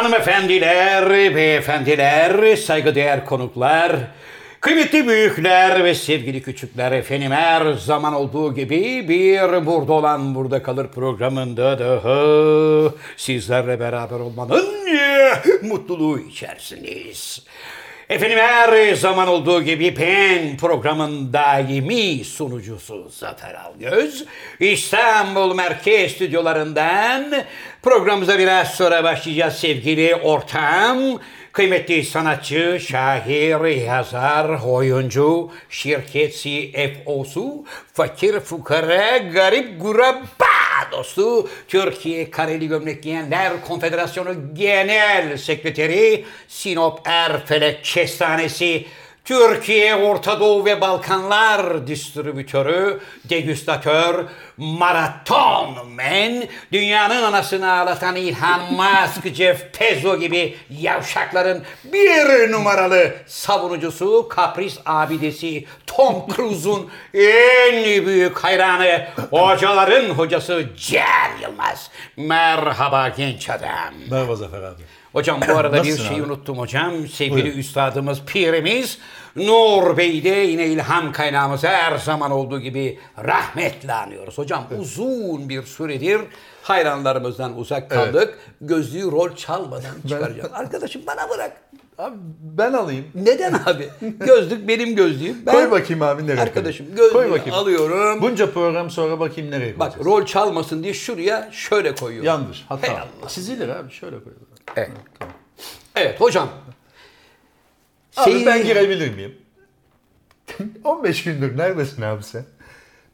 Hanımefendiler, beyefendiler, saygıdeğer konuklar, kıymetli büyükler ve sevgili küçükler efendim her zaman olduğu gibi bir burada olan burada kalır programında daha sizlerle beraber olmanın mutluluğu içerisindeyiz. Efendim her zaman olduğu gibi PEN programın daimi sunucusu Zafer Algöz. İstanbul Merkez Stüdyolarından programımıza biraz sonra başlayacağız sevgili ortağım. Kıymetli sanatçı, şair, yazar, oyuncu, şirket CFO'su, fakir fukara, garip guraba dostu, Türkiye Kareli Gömlek Giyenler Konfederasyonu Genel Sekreteri, Sinop Erfelek Kestanesi, Türkiye, Orta Doğu ve Balkanlar distribütörü, degüstatör, maraton men, dünyanın anasını ağlatan Elon Musk, Jeff Bezos gibi yavşakların bir numaralı savunucusu, kapris abidesi, Tom Cruise'un en büyük hayranı, hocaların hocası Cem Yılmaz. Merhaba genç adam. Merhaba Zafer abi. Hocam bu arada bir Nasılsın şey abi? unuttum hocam. Sevgili Buyurun. üstadımız, pirimiz Nur Bey'i de yine ilham kaynağımız her zaman olduğu gibi rahmetle anıyoruz. Hocam uzun bir süredir hayranlarımızdan uzak kaldık. Gözlüğü rol çalmadan çıkaracağım. Arkadaşım bana bırak. Abi ben alayım. Neden abi? Gözlük benim gözlüğüm. Ben, Koy bakayım abi nereye Arkadaşım gözlüğü Koy bakayım. alıyorum. Bunca program sonra bakayım nereye Bak koyacağız. rol çalmasın diye şuraya şöyle koyuyorum. Yanlış. Hey Hata. Allah. Çizilir abi şöyle koyalım. Evet. Evet hocam. Abi Şey- ben girebilir miyim? 15 gündür neredesin abi sen?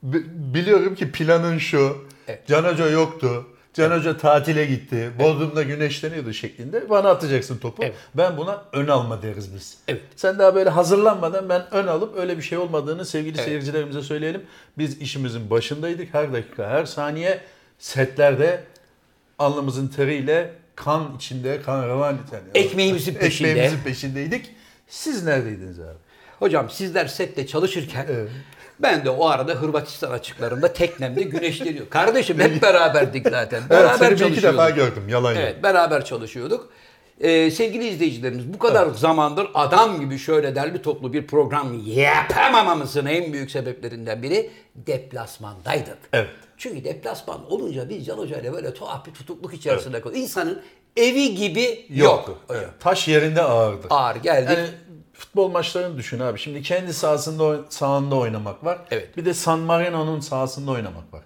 B- biliyorum ki planın şu. Evet. Can Hoca yoktu. Can Hoca tatile gitti. Bodrum'da güneşleniyordu şeklinde. Bana atacaksın topu. Evet. Ben buna ön alma deriz biz. Evet. Sen daha böyle hazırlanmadan ben ön alıp öyle bir şey olmadığını sevgili seyircilerimize söyleyelim. Biz işimizin başındaydık. Her dakika, her saniye setlerde alnımızın teriyle kan içinde, kan revan iten. Ekmeğimizin peşinde. Ekmeğimizin peşindeydik. Siz neredeydiniz abi? Hocam sizler sette çalışırken Evet. ben de o arada Hırvatistan açıklarında teknemde güneşleniyor. Kardeşim hep beraberdik zaten. Evet, Beraber seni bir iki çalışıyorduk. defa gördüm. Yalan yok. Evet beraber çalışıyorduk. Ee, sevgili izleyicilerimiz bu kadar zamandır adam gibi şöyle derli toplu bir program yapamamamızın en büyük sebeplerinden biri deplasmandaydık. Evet. Çünkü deplasman olunca biz Can Hoca ile böyle tuhaf bir tutukluk içerisinde kalıyoruz. İnsanın evi gibi yok. Hocam. Evet. Taş yerinde ağırdı. Ağır geldik. Yani futbol maçlarını düşün abi. Şimdi kendi sahasında sahanda oynamak var. Evet. Bir de San Marino'nun sahasında oynamak var.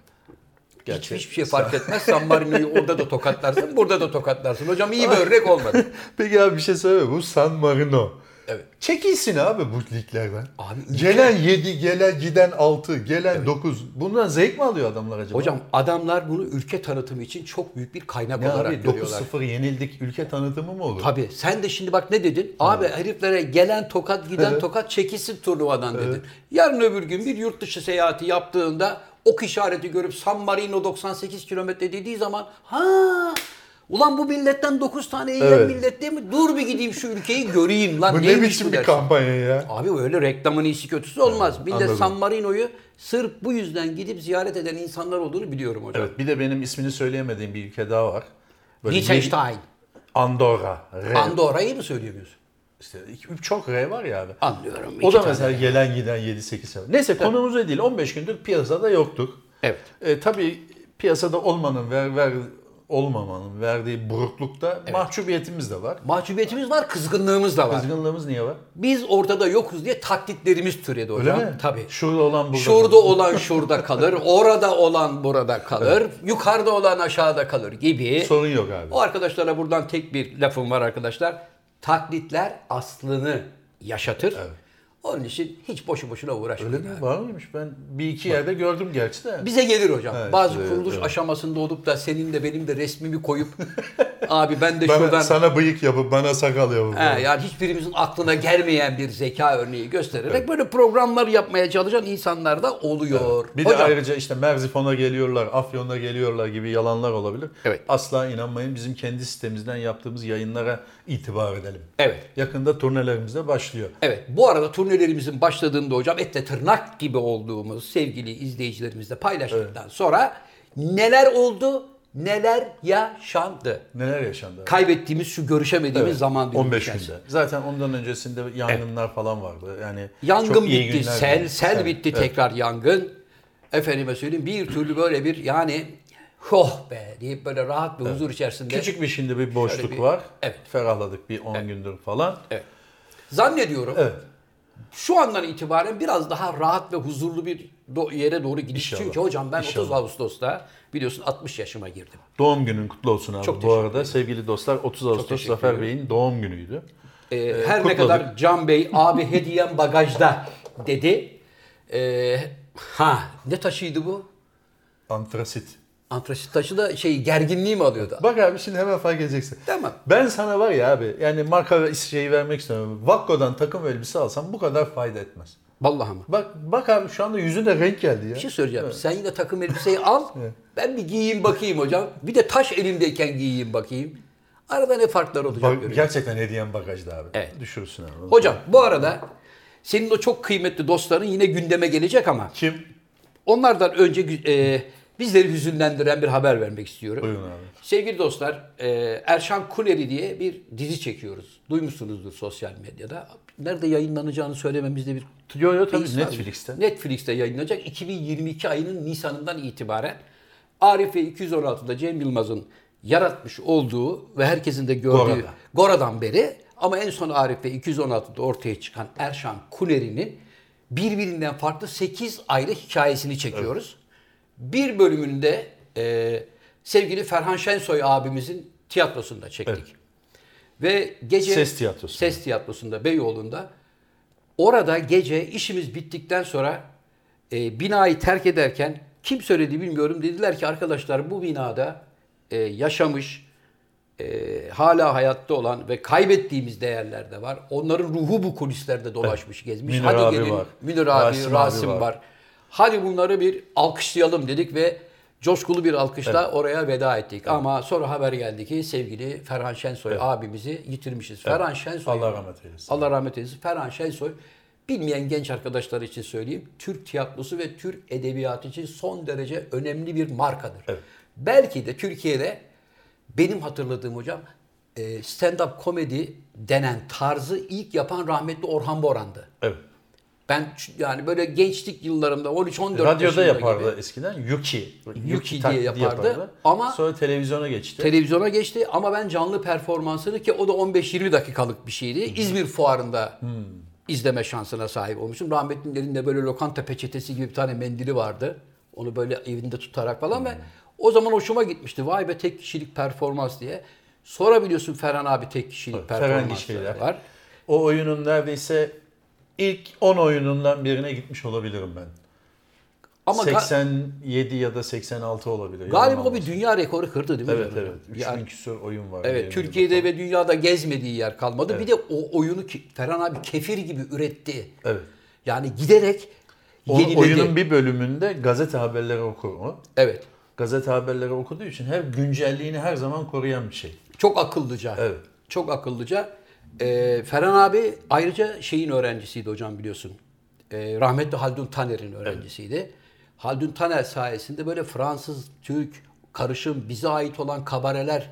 Gerçi Hiçbir şey fark etmez. San Marino'yu orada da tokatlarsın, burada da tokatlarsın. Hocam iyi bir örnek olmadı. Peki abi bir şey söyle. Bu San Marino. Evet. Çekilsin abi bu liglerden. Abi gelen 7, gelen giden 6, gelen 9. Bundan zevk mi alıyor adamlar acaba? Hocam adamlar bunu ülke tanıtımı için çok büyük bir kaynak ne olarak abi görüyorlar. 9-0 yenildik. Ülke tanıtımı mı olur? Tabii sen de şimdi bak ne dedin? Abi heriflere gelen tokat giden Evet. tokat çekilsin turnuvadan dedin. Yarın öbür gün bir yurt dışı seyahati yaptığında ok işareti görüp San Marino 98 kilometre dediği zaman ha ulan bu milletten 9 tane yiyen Evet. millet değil mi? Dur bir gideyim şu ülkeyi göreyim lan. bu ne biçim bir kampanya ya? Abi öyle reklamın iyisi kötüsü olmaz. Millet anladım. San Marino'yu sırf bu yüzden gidip ziyaret eden insanlar olduğunu biliyorum hocam. Evet bir de benim ismini söyleyemediğim bir ülke daha var. Böyle Liechtenstein. Andorra. Re. Andorra'yı mı söylüyoruz? İşte iki- çok R var ya abi. Anlıyorum. O da mesela gelen giden 7-8 sene. Neyse konumuz o değil. 15 gündür piyasada yoktuk. Evet. E, tabii piyasada olmanın, ver, ver, olmamanın verdiği buruklukta mahcubiyetimiz de var. Mahcubiyetimiz var, kızgınlığımız da var. Kızgınlığımız niye var? Biz ortada yokuz diye taklitlerimiz türedi Öyle hocam. mi? Tabii. Şurada olan burada. Şurada olan şurada kalır, orada olan burada kalır, yukarıda olan aşağıda kalır gibi. Sorun yok abi. O arkadaşlara buradan tek bir lafım var arkadaşlar. Taklitler aslını yaşatır. Onun için hiç boşu boşuna uğraşmayın. Öyle mi? Var mıymış? Ben bir iki yerde gördüm gerçi de. Bize gelir hocam. Evet, Bazı evet, kuruluş evet. aşamasında olup da senin de benim de resmimi koyup abi ben de Bana, şuradan Sana bıyık yapıp bana sakal yapıp. He, yani hiçbirimizin aklına gelmeyen bir zeka örneği göstererek böyle programlar yapmaya çalışan insanlar da oluyor. Bir de Hocam, ayrıca işte Merzifon'a geliyorlar, Afyon'a geliyorlar gibi yalanlar olabilir. Evet. Asla inanmayın. Bizim kendi sitemizden yaptığımız yayınlara itibar edelim. Evet. Yakında turnelerimiz de başlıyor. Evet bu arada turnelerimizin başladığında hocam etle tırnak gibi olduğumuz sevgili izleyicilerimizle paylaştıktan sonra neler oldu neler yaşandı. Neler yaşandı? Kaybettiğimiz şu görüşemediğimiz Evet, zaman dilimi 15 içerisinde. günde. Zaten ondan öncesinde yangınlar falan vardı. Yani Yangın çok iyi bitti, günler sel, vardı. sel bitti Evet. tekrar yangın. Efendime söyleyeyim bir türlü böyle bir yani oh be deyip böyle rahat bir huzur içerisinde. Küçük bir şimdi bir boşluk bir- var. Evet. Ferahladık bir 10 gündür falan. Evet. Zannediyorum Evet. Şu andan itibaren biraz daha rahat ve huzurlu bir do- yere doğru gidiş. İnşallah. Çünkü hocam ben 30 İnşallah. Ağustos'ta biliyorsun 60 yaşıma girdim. Doğum günün kutlu olsun abi. Çok Bu arada sevgili dostlar 30 Ağustos Zafer ederim. Bey'in doğum günüydü. Ee, her ne kutladık. kadar Can Bey abi hediyem bagajda dedi. Ee, ha ne taşıydı bu? Antrasit. Antrasit taşı da şey gerginliği mi alıyordu? Bak abi şimdi hemen fark edeceksin. Tamam. Ben sana var ya abi yani marka ve şeyi vermek istemiyorum. Vakko'dan takım elbise alsam bu kadar fayda etmez. Vallahi mı? Bak bak abi şu anda yüzünde renk geldi ya. Bir şey söyleyeceğim. Sen yine takım elbiseyi al. ben bir giyeyim bakayım hocam. Bir de taş elimdeyken giyeyim bakayım. Arada ne farklar olacak Bak, göreceğiz. gerçekten hediyem bagajda abi. Evet. Düşürsün abi. Hocam bu arada senin o çok kıymetli dostların yine gündeme gelecek ama Kim? onlardan önce e, bizleri hüzünlendiren bir haber vermek istiyorum. Buyurun abi. Sevgili dostlar, e, Erşan Kuneri diye bir dizi çekiyoruz. Duymuşsunuzdur sosyal medyada. Nerede yayınlanacağını söylememizde bir Yo yo tabii? Netflix'te. Netflix'te yayınlanacak 2022 ayının Nisan'ından itibaren Arif ve 216'da Cem Yılmaz'ın yaratmış olduğu ve herkesin de gördüğü Gora'da. Gora'dan beri ama en son Arif ve 216'da ortaya çıkan Erşan Kuneri'nin birbirinden farklı 8 ayrı hikayesini çekiyoruz. Bir bölümünde e, sevgili Ferhan Şensoy abimizin tiyatrosunda çektik. Ve gece Ses tiyatrosu. Ses tiyatrosunda Beyoğlu'nda orada gece işimiz bittikten sonra e, binayı terk ederken kim söyledi bilmiyorum dediler ki arkadaşlar bu binada e, yaşamış e, hala hayatta olan ve kaybettiğimiz değerler de var. Onların ruhu bu kulislerde dolaşmış gezmiş. Münir Hadi abi gelin var. Münir abi, Rasim Rasim, abi var. var. Hadi bunları bir alkışlayalım dedik ve coşkulu bir alkışla oraya veda ettik. Ama sonra haber geldi ki sevgili Ferhan Şensoy abimizi yitirmişiz. Ferhan Şensoy Allah rahmet eylesin. Allah rahmet eylesin. Ferhan Şensoy bilmeyen genç arkadaşlar için söyleyeyim. Türk tiyatrosu ve Türk edebiyatı için son derece önemli bir markadır. Evet. Belki de Türkiye'de benim hatırladığım hocam e, stand-up komedi denen tarzı ilk yapan rahmetli Orhan Boran'dı. Evet. Ben yani böyle gençlik yıllarımda 13-14 Radyoda yaşında yapardı gibi eskiden. Yuki. Yuki taklidi diye yapardı. Ama- sonra televizyona geçti. televizyona geçti ama ben canlı performansını ki o da 15-20 dakikalık bir şeydi. İzmir Fuarı'nda izleme şansına sahip olmuşum. Rahmetli'nin elinde böyle lokanta peçetesi gibi bir tane mendili vardı. Onu böyle evinde tutarak falan ve o zaman hoşuma gitmişti. Vay be tek kişilik performans diye. Sonra biliyorsun Ferhan abi tek kişilik Gişgeliler. var. o oyunun neredeyse ilk 10 oyunundan birine gitmiş olabilirim ben. Ama ga- 87 ya da 86 olabilir. galiba o bir dünya rekoru kırdı değil mi? Evet hocam? evet. 3000 Yani- küsur oyun var. Evet. Türkiye'de ve dünyada gezmediği yer kalmadı. Bir de o oyunu Ferhan abi kefir gibi üretti. Evet. Yani giderek O, yeniledi. oyunun bir bölümünde gazete haberleri okur o. Evet. Gazete haberleri okuduğu için hep güncelliğini her zaman koruyan bir şey. Çok akıllıca. Evet. Çok akıllıca. Ee, Ferhan abi ayrıca şeyin öğrencisiydi hocam biliyorsun. Ee, rahmetli Haldun Taner'in öğrencisiydi. Haldun Taner sayesinde böyle Fransız, Türk, karışım, bize ait olan kabareler,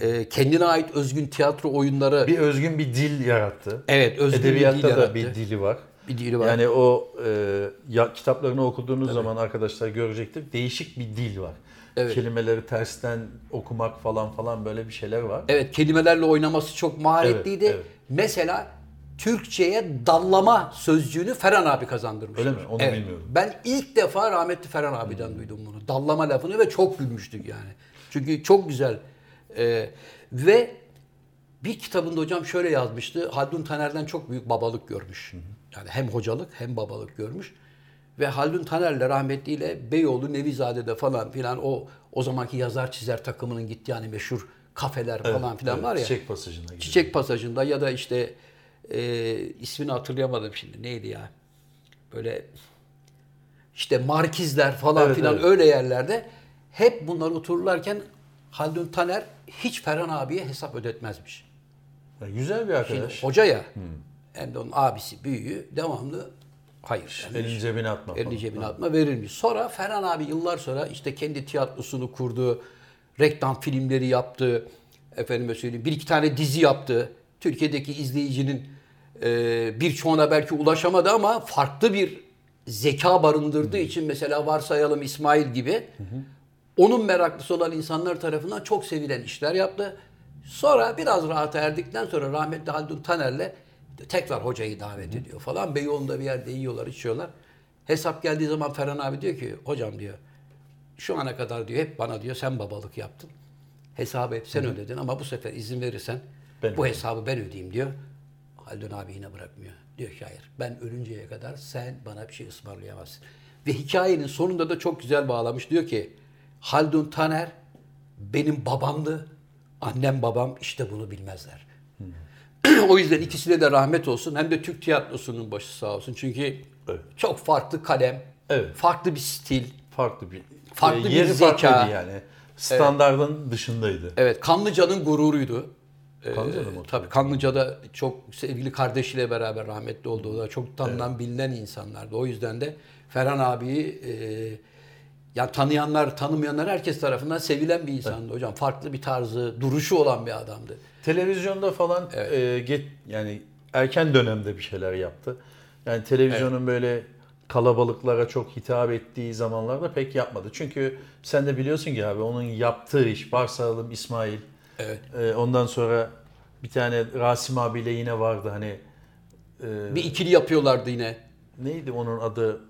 e, kendine ait özgün tiyatro oyunları. Bir özgün bir dil yarattı. evet, özgün Edebiyatta bir dil da yarattı. bir dili var. Bir dili var. Yani o e, ya, kitaplarını okuduğunuz zaman arkadaşlar görecektir. Değişik bir dil var. Evet. Kelimeleri tersten okumak falan falan böyle bir şeyler var. Evet kelimelerle oynaması çok maharetliydi. Evet, evet. Mesela Türkçe'ye dallama sözcüğünü Ferhan abi kazandırmış. Öyle mi? Onu bilmiyorum. Ben ilk defa rahmetli Ferhan abiden duydum bunu. Dallama lafını ve çok gülmüştük yani. Çünkü çok güzel. Ee, ve bir kitabında hocam şöyle yazmıştı. Haldun Taner'den çok büyük babalık görmüş. Yani hem hocalık hem babalık görmüş. Ve Haldun Taner'le rahmetliyle Beyoğlu Nevizade'de falan filan o o zamanki yazar çizer takımının gittiği yani meşhur kafeler falan filan Evet, var ya. Çiçek pasajına gidiyor. Çiçek pasajında ya da işte e, ismini hatırlayamadım şimdi. Neydi ya? Böyle işte markizler falan Evet, filan evet. öyle yerlerde hep bunlar otururlarken Haldun Taner hiç Ferhan abiye hesap ödetmezmiş. Ya güzel bir arkadaş. Hoca ya. Hem de onun abisi büyüğü devamlı hayır. Elini cebine atma Elini falan. cebine atma verilmiş. Sonra Ferhan abi yıllar sonra işte kendi tiyatrosunu kurdu. reklam filmleri yaptı. Efendime söyleyeyim bir iki tane dizi yaptı. Türkiye'deki izleyicinin e, birçoğuna belki ulaşamadı ama farklı bir zeka barındırdığı için mesela varsayalım İsmail gibi onun meraklısı olan insanlar tarafından çok sevilen işler yaptı. Sonra biraz rahata erdikten sonra rahmetli Haldun Taner'le tekrar hocayı davet ediyor falan. Beyoğlu'nda bir yerde yiyorlar, içiyorlar. Hesap geldiği zaman Ferhan abi diyor ki hocam diyor şu ana kadar diyor hep bana diyor sen babalık yaptın. Hesabı hep sen ödedin ama bu sefer izin verirsen Ben bu hesabı ben ödeyeyim diyor. Haldun abi yine bırakmıyor. Diyor ki hayır ben ölünceye kadar sen bana bir şey ısmarlayamazsın. Ve hikayenin sonunda da çok güzel bağlamış. Diyor ki Haldun Taner benim babamdı. Annem babam işte bunu bilmezler. O yüzden ikisine de rahmet olsun. Hem de Türk tiyatrosunun başı sağ olsun. Çünkü Evet. çok farklı kalem, Evet. farklı bir stil. Farklı bir Farklı e, bir yeri zeka. farklıydı yani. Standardın dışındaydı. Evet, Kanlıca'nın gururuydu. Ee, Kanlıca'da mı? Tabii Kanlıca'da çok sevgili kardeşiyle beraber rahmetli oldu. O da çok tanınan, bilinen insanlardı. O yüzden de Ferhan abiyi e, ya tanıyanlar, tanımayanlar herkes tarafından sevilen bir insandı hocam. Farklı bir tarzı, duruşu olan bir adamdı. Televizyonda falan e, get, yani erken dönemde bir şeyler yaptı. Yani televizyonun böyle kalabalıklara çok hitap ettiği zamanlarda pek yapmadı. Çünkü sen de biliyorsun ki abi onun yaptığı iş varsayalım İsmail. Evet. E, ondan sonra bir tane Rasim abiyle yine vardı hani e, Bir ikili yapıyorlardı yine. neydi onun adı?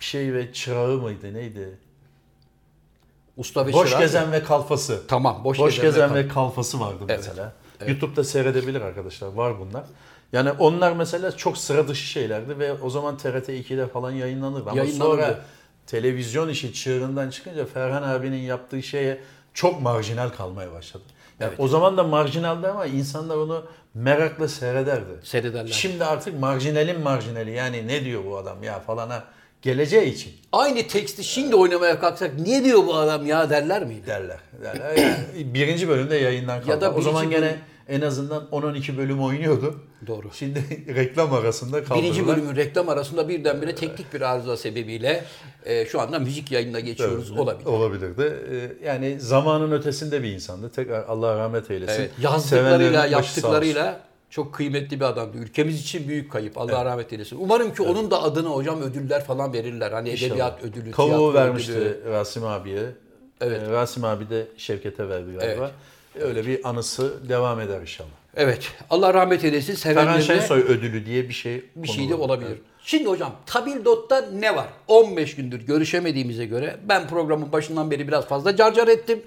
Bir şey ve çırağı mıydı neydi? Usta ve Boş Çırak. gezen ve kalfası. Tamam, boş, Boş, gezen, gezen ve kalfası vardı Evet, mesela. YouTube'da seyredebilir arkadaşlar. Var bunlar. Yani onlar mesela çok sıra dışı şeylerdi ve o zaman TRT 2'de falan yayınlanırdı. Ama sonra televizyon işi çığırından çıkınca Ferhan abinin yaptığı şeye çok marjinal kalmaya başladı. Yani Evet. O zaman da marjinaldi ama insanlar onu merakla seyrederdi. Seyrederler. Şimdi artık marjinalin marjinali yani ne diyor bu adam ya falana geleceği için Aynı teksti şimdi oynamaya kalksak niye diyor bu adam ya derler miydi? derler. derler. Yani birinci bölümde yayından kaldı. Ya da o zaman gene bölüm- en azından 10-12 bölüm oynuyordu. Doğru. Şimdi reklam arasında kaldırdılar. Birinci bölümün reklam arasında birdenbire teknik bir arıza sebebiyle e, şu anda müzik yayınına geçiyoruz olabilir. Olabilirdi. Ee, Yani zamanın ötesinde bir insandı. Tekrar Allah rahmet eylesin. Evet, yazdıklarıyla, yaptıklarıyla çok kıymetli bir adamdı. Ülkemiz için büyük kayıp. Allah rahmet eylesin. Umarım ki onun da adına hocam ödüller falan verirler. Hani edebiyat ödülü, Kavuğu vermişti ödülü. Rasim abiye. Evet. Ee, Rasim abi de Şevket'e verdi galiba. Öyle bir anısı devam eder inşallah. Evet. Allah rahmet eylesin. Ferhan Şensoy ödülü diye bir şey bir şey de olabilir. Şimdi hocam Tabildot'ta ne var? 15 gündür görüşemediğimize göre ben programın başından beri biraz fazla carcar ettim.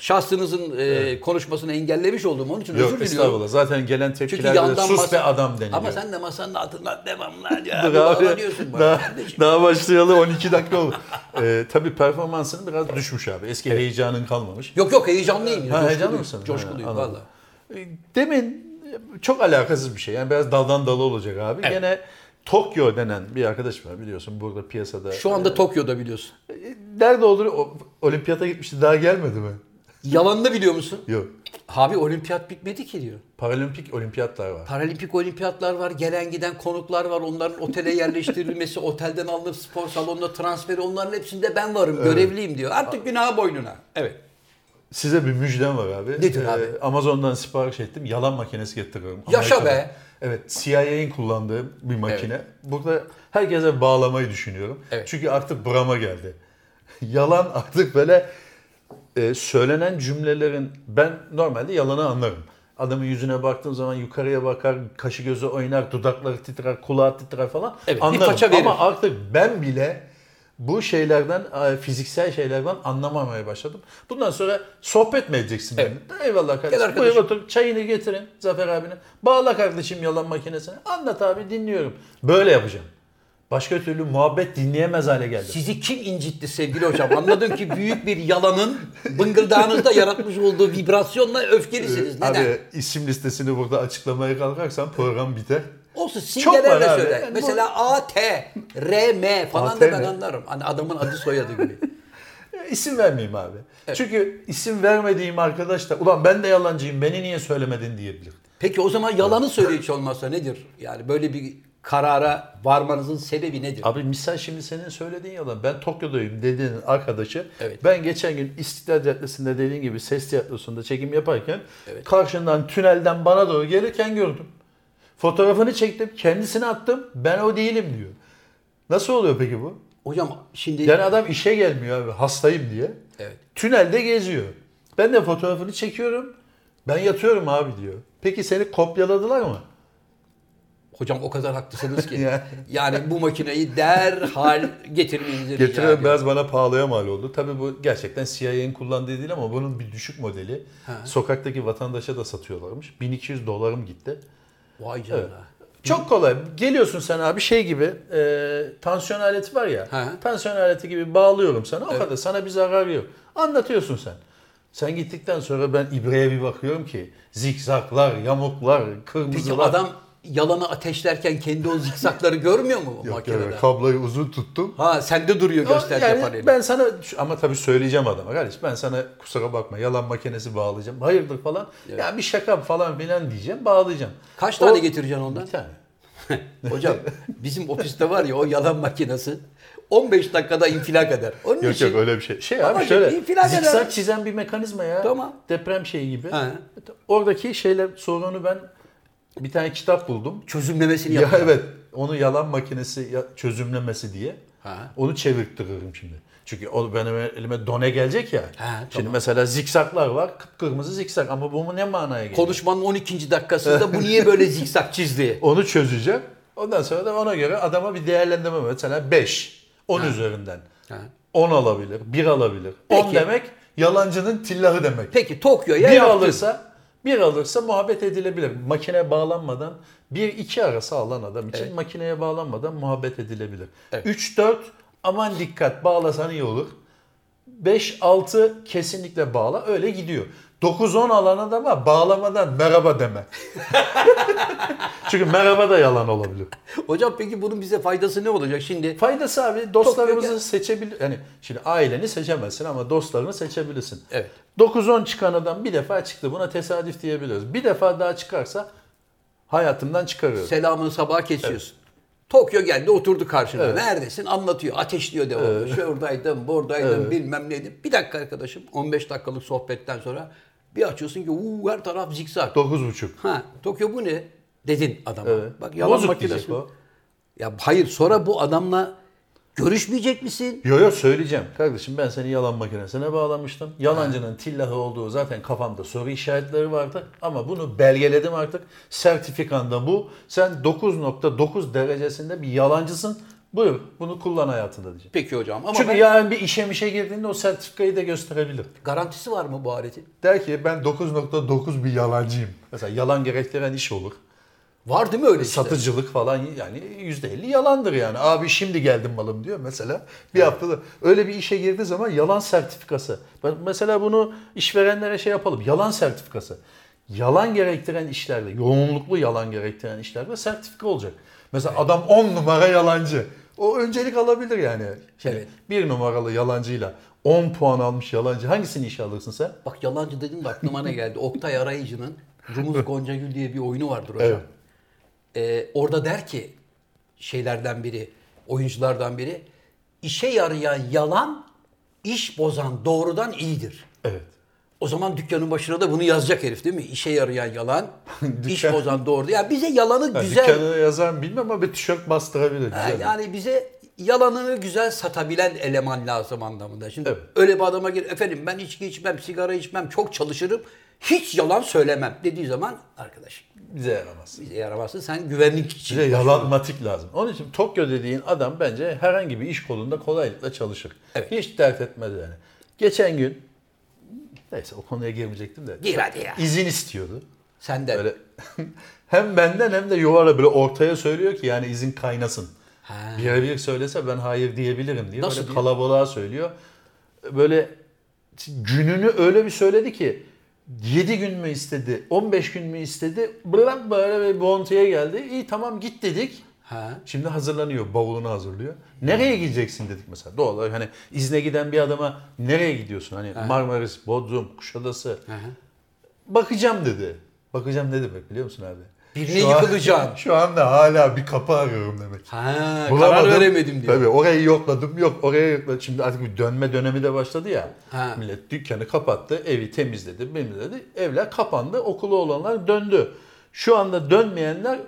Şahsınızın e, konuşmasını engellemiş olduğum onun için Yok özür diliyorum. estağfurullah. Zaten gelen tepkilerde sus masa- be adam deniliyor. Ama sen de masanın altından devamlı ya, abi, bağlanıyorsun bana daha, kardeşim. daha başlayalı 12 dakika oldu. Ee, tabii performansın biraz düşmüş abi. Eski heyecanın kalmamış. Yok yok heyecanlıyım. Ha, heyecanlı mısın? Coşkuluyum valla. Ee, Demin çok alakasız bir şey. Yani biraz daldan dala olacak abi. Gene Tokyo denen bir arkadaş var biliyorsun burada piyasada. Şu anda Tokyo'da biliyorsun. Ee, Nerede olur? O- Olimpiyata gitmişti daha gelmedi mi? Yalanını biliyor musun? Yok. Abi olimpiyat bitmedi ki diyor. Paralimpik olimpiyatlar var. Paralimpik olimpiyatlar var, gelen giden konuklar var. Onların otele yerleştirilmesi, otelden alınıp spor salonuna transferi onların hepsinde ben varım, görevliyim diyor. Artık günah boynuna. Evet. Size bir müjdem var abi. Nedir abi? Amazon'dan sipariş ettim. Yalan makinesi getiriyorum. Yaşa be. Evet. CIA'nin kullandığı bir makine. Burada herkese bağlamayı düşünüyorum. Evet. Çünkü artık burama geldi. Yalan artık böyle e, söylenen cümlelerin ben normalde yalanı anlarım. Adamın yüzüne baktığım zaman yukarıya bakar, kaşı gözü oynar, dudakları titrer, kulağı titrer falan. Evet, anlarım. Ama artık ben bile bu şeylerden, e, fiziksel şeylerden anlamamaya başladım. Bundan sonra sohbet mi edeceksin Evet. benimle? Eyvallah kardeşim. Buyur otur, çayını getirin Zafer abine. Bağla kardeşim yalan makinesine. Anlat abi dinliyorum. Böyle yapacağım. Başka türlü muhabbet dinleyemez hale geldim. Sizi kim incitti sevgili hocam? Anladım ki büyük bir yalanın bıngıldağınızda yaratmış olduğu vibrasyonla öfkelisiniz. Neden? Abi isim listesini burada açıklamaya kalkarsam program biter. Olsun Çok var simgelerle abi. söyle. Yani bu- Mesela A, T, R, M falan da ben anlarım. Hani adamın adı soyadı gibi. İsim vermeyeyim abi. Çünkü isim vermediğim arkadaş da ulan ben de yalancıyım beni niye söylemedin diyebilir. Peki o zaman yalanı söyle hiç olmazsa nedir? Yani böyle bir karara varmanızın sebebi nedir? Abi misal şimdi senin söylediğin yalan. Ben Tokyo'dayım dediğin arkadaşı. Evet. Ben geçen gün İstiklal Caddesi'nde dediğin gibi ses tiyatrosunda çekim yaparken Evet. karşından tünelden bana doğru gelirken gördüm. Fotoğrafını çektim. Kendisine attım. Ben o değilim diyor. Nasıl oluyor peki bu? Hocam şimdi Yani adam işe gelmiyor abi hastayım diye. evet. Tünelde geziyor. Ben de fotoğrafını çekiyorum. Ben yatıyorum abi diyor. Peki seni kopyaladılar mı? Hocam o kadar haklısınız ki. Yani. bu makineyi derhal getirmenizi rica Getiren ediyorum. beyaz bana pahalıya mal oldu. Tabii bu gerçekten CIA'nin kullandığı değil ama bunun bir düşük modeli. Sokaktaki vatandaşa da satıyorlarmış. 1200 dolarım gitti. Vay canına. Çok kolay. Geliyorsun sen abi şey gibi e, tansiyon aleti var ya. He. Tansiyon aleti gibi bağlıyorum sana. O kadar. Sana bir zarar yok. Anlatıyorsun sen. Sen gittikten sonra ben ibreye bir bakıyorum ki zikzaklar, yamuklar, Peki kırmızılar. adam yalanı ateşlerken kendi o zikzakları görmüyor mu Yok, makinede? yani kabloyu uzun tuttum. Ha sende duruyor gösterge yani paneli. ben sana ama tabii söyleyeceğim adama kardeş ben sana kusura bakma yalan makinesi bağlayacağım. Hayırdır falan. Ya bir şaka falan filan diyeceğim bağlayacağım. Kaç tane O- getireceksin ondan? Bir tane. Hocam bizim ofiste var ya o yalan makinesi 15 dakikada infilak eder. Onun Yok için yok öyle bir şey. Şey abi şöyle infilak eder. zikzak çizen bir mekanizma ya. Tamam. Deprem şeyi gibi. He. Oradaki şeyler sorunu ben bir tane kitap buldum. çözümlemesini Ya yapacağım. evet onu yalan makinesi çözümlemesi diye. Ha. Onu çevirttiririm şimdi. Çünkü o benim elime done gelecek ya. Ha, Şimdi tamam. mesela zikzaklar var. Kıpkırmızı zikzak ama bu ne manaya geliyor? Konuşmanın 12. dakikasında bu niye böyle zikzak çizdi? Onu çözeceğim. Ondan sonra da ona göre adama bir değerlendirme mesela 5. 10 üzerinden. Ha. 10 alabilir, 1 alabilir. 10 Peki. demek yalancının tillahı demek. Peki Tokyo'ya bir yaptın. alırsa bir alırsa muhabbet edilebilir. Makine bağlanmadan 1-2 arası alan adam için makineye bağlanmadan muhabbet edilebilir. Evet. 3-4 aman dikkat bağlasan iyi olur. 5-6 kesinlikle bağla öyle gidiyor. 9-10 alan adama bağlamadan merhaba deme. Çünkü merhaba da yalan olabilir. Hocam peki bunun bize faydası ne olacak şimdi? Faydası abi dostlarımızı seçebilir. Yani şimdi aileni seçemezsin ama dostlarını seçebilirsin. Evet. 9-10 çıkan adam bir defa çıktı. Buna tesadüf diyebiliriz. Bir defa daha çıkarsa hayatımdan çıkarıyorum. Selamını sabah kesiyorsun. Tokyo geldi oturdu karşına. Evet. Neredesin? Anlatıyor. Ateşliyor devamlı. Şuradaydım, buradaydım, bilmem neydim. Bir dakika arkadaşım. 15 dakikalık sohbetten sonra bir açıyorsun ki uuu her taraf zikzak. 9.5. Ha, Tokyo bu ne? Dedin adama. Evet. Bak yalan Bozuk makinesi. Ya hayır sonra bu adamla görüşmeyecek misin? Yo yo söyleyeceğim. Kardeşim ben seni yalan makinesine bağlamıştım. Yalancının tillahı olduğu zaten kafamda soru işaretleri vardı. Ama bunu belgeledim artık. Sertifikanda bu. Sen 9.9 derecesinde bir yalancısın. Buyur bunu kullan hayatında diyeceğim. Peki hocam ama Çünkü ben- yarın bir işe mişe girdiğinde o sertifikayı da gösterebilir. garantisi var mı bu aletin? Der ki ben 9.9 bir yalancıyım. Mesela yalan gerektiren iş olur. Var değil mi öyle işte? Satıcılık falan yani %50 yalandır yani. Abi şimdi geldim malım diyor mesela. Bir haftada öyle bir işe girdiği zaman yalan sertifikası. Ben mesela bunu işverenlere şey yapalım. Yalan sertifikası. Yalan gerektiren işlerde, yoğunluklu yalan gerektiren işlerde sertifika olacak. Mesela adam 10 numara yalancı. O öncelik alabilir yani. Şimdi Evet. bir numaralı yalancıyla 10 puan almış yalancı hangisini işe alırsın sen? Bak yalancı dedin de aklıma ne geldi? Oktay Arayıcı'nın Rumuz Goncagül diye bir oyunu vardır hocam. Evet. Ee, orada der ki şeylerden biri, oyunculardan biri işe yarayan yalan iş bozan doğrudan iyidir. Evet. O zaman dükkanın başına da bunu yazacak herif değil mi? İşe yarayan yalan, iş bozan doğru. Yani bize yalanı Yani güzel, Dükkanı yazar mı bilmem ama bir tişört bastırabilir. Ha, Güzel. yani bize yalanını güzel satabilen eleman lazım anlamında. Şimdi Evet. öyle bir adama gir, efendim ben içki içmem, sigara içmem, çok çalışırım, hiç yalan söylemem dediği zaman arkadaş Bize yaramaz. bize yaramazsın sen güvenlik için. Bize yalanmatik lazım. Onun için Tokyo dediğin adam bence herhangi bir iş kolunda kolaylıkla çalışır. Evet. Hiç dert etmez yani. Geçen gün neyse o konuya girmeyecektim de. Gir hadi ya. İzin istiyordu. Senden. Böyle hem benden hem de Yuvara böyle ortaya söylüyor ki yani izin kaynasın. Ha. Birebir söylese ben hayır diyebilirim diye. Nasıl böyle diyor? kalabalığa söylüyor. Böyle gününü öyle bir söyledi ki 7 gün mü istedi, 15 gün mü istedi? Bırak böyle bir bontiye geldi. İyi tamam git dedik. Ha. Şimdi hazırlanıyor, bavulunu hazırlıyor. Nereye gideceksin dedik mesela. Doğal olarak hani izne giden bir adama nereye gidiyorsun? Hani Marmaris, Bodrum, Kuşadası. Hı. Bakacağım dedi. Bakacağım ne demek biliyor musun abi? Birine Şu an- yıkılacaksın. Şu anda hala bir kapı arıyorum demek. Ha, karar Bulamadım. veremedim diyor. Tabii orayı yokladım yok oraya yokladım. Şimdi artık bir dönme dönemi de başladı ya. Ha. Millet dükkanı kapattı, evi temizledi, temizledi. Evler kapandı, okulu olanlar döndü. Şu anda dönmeyenler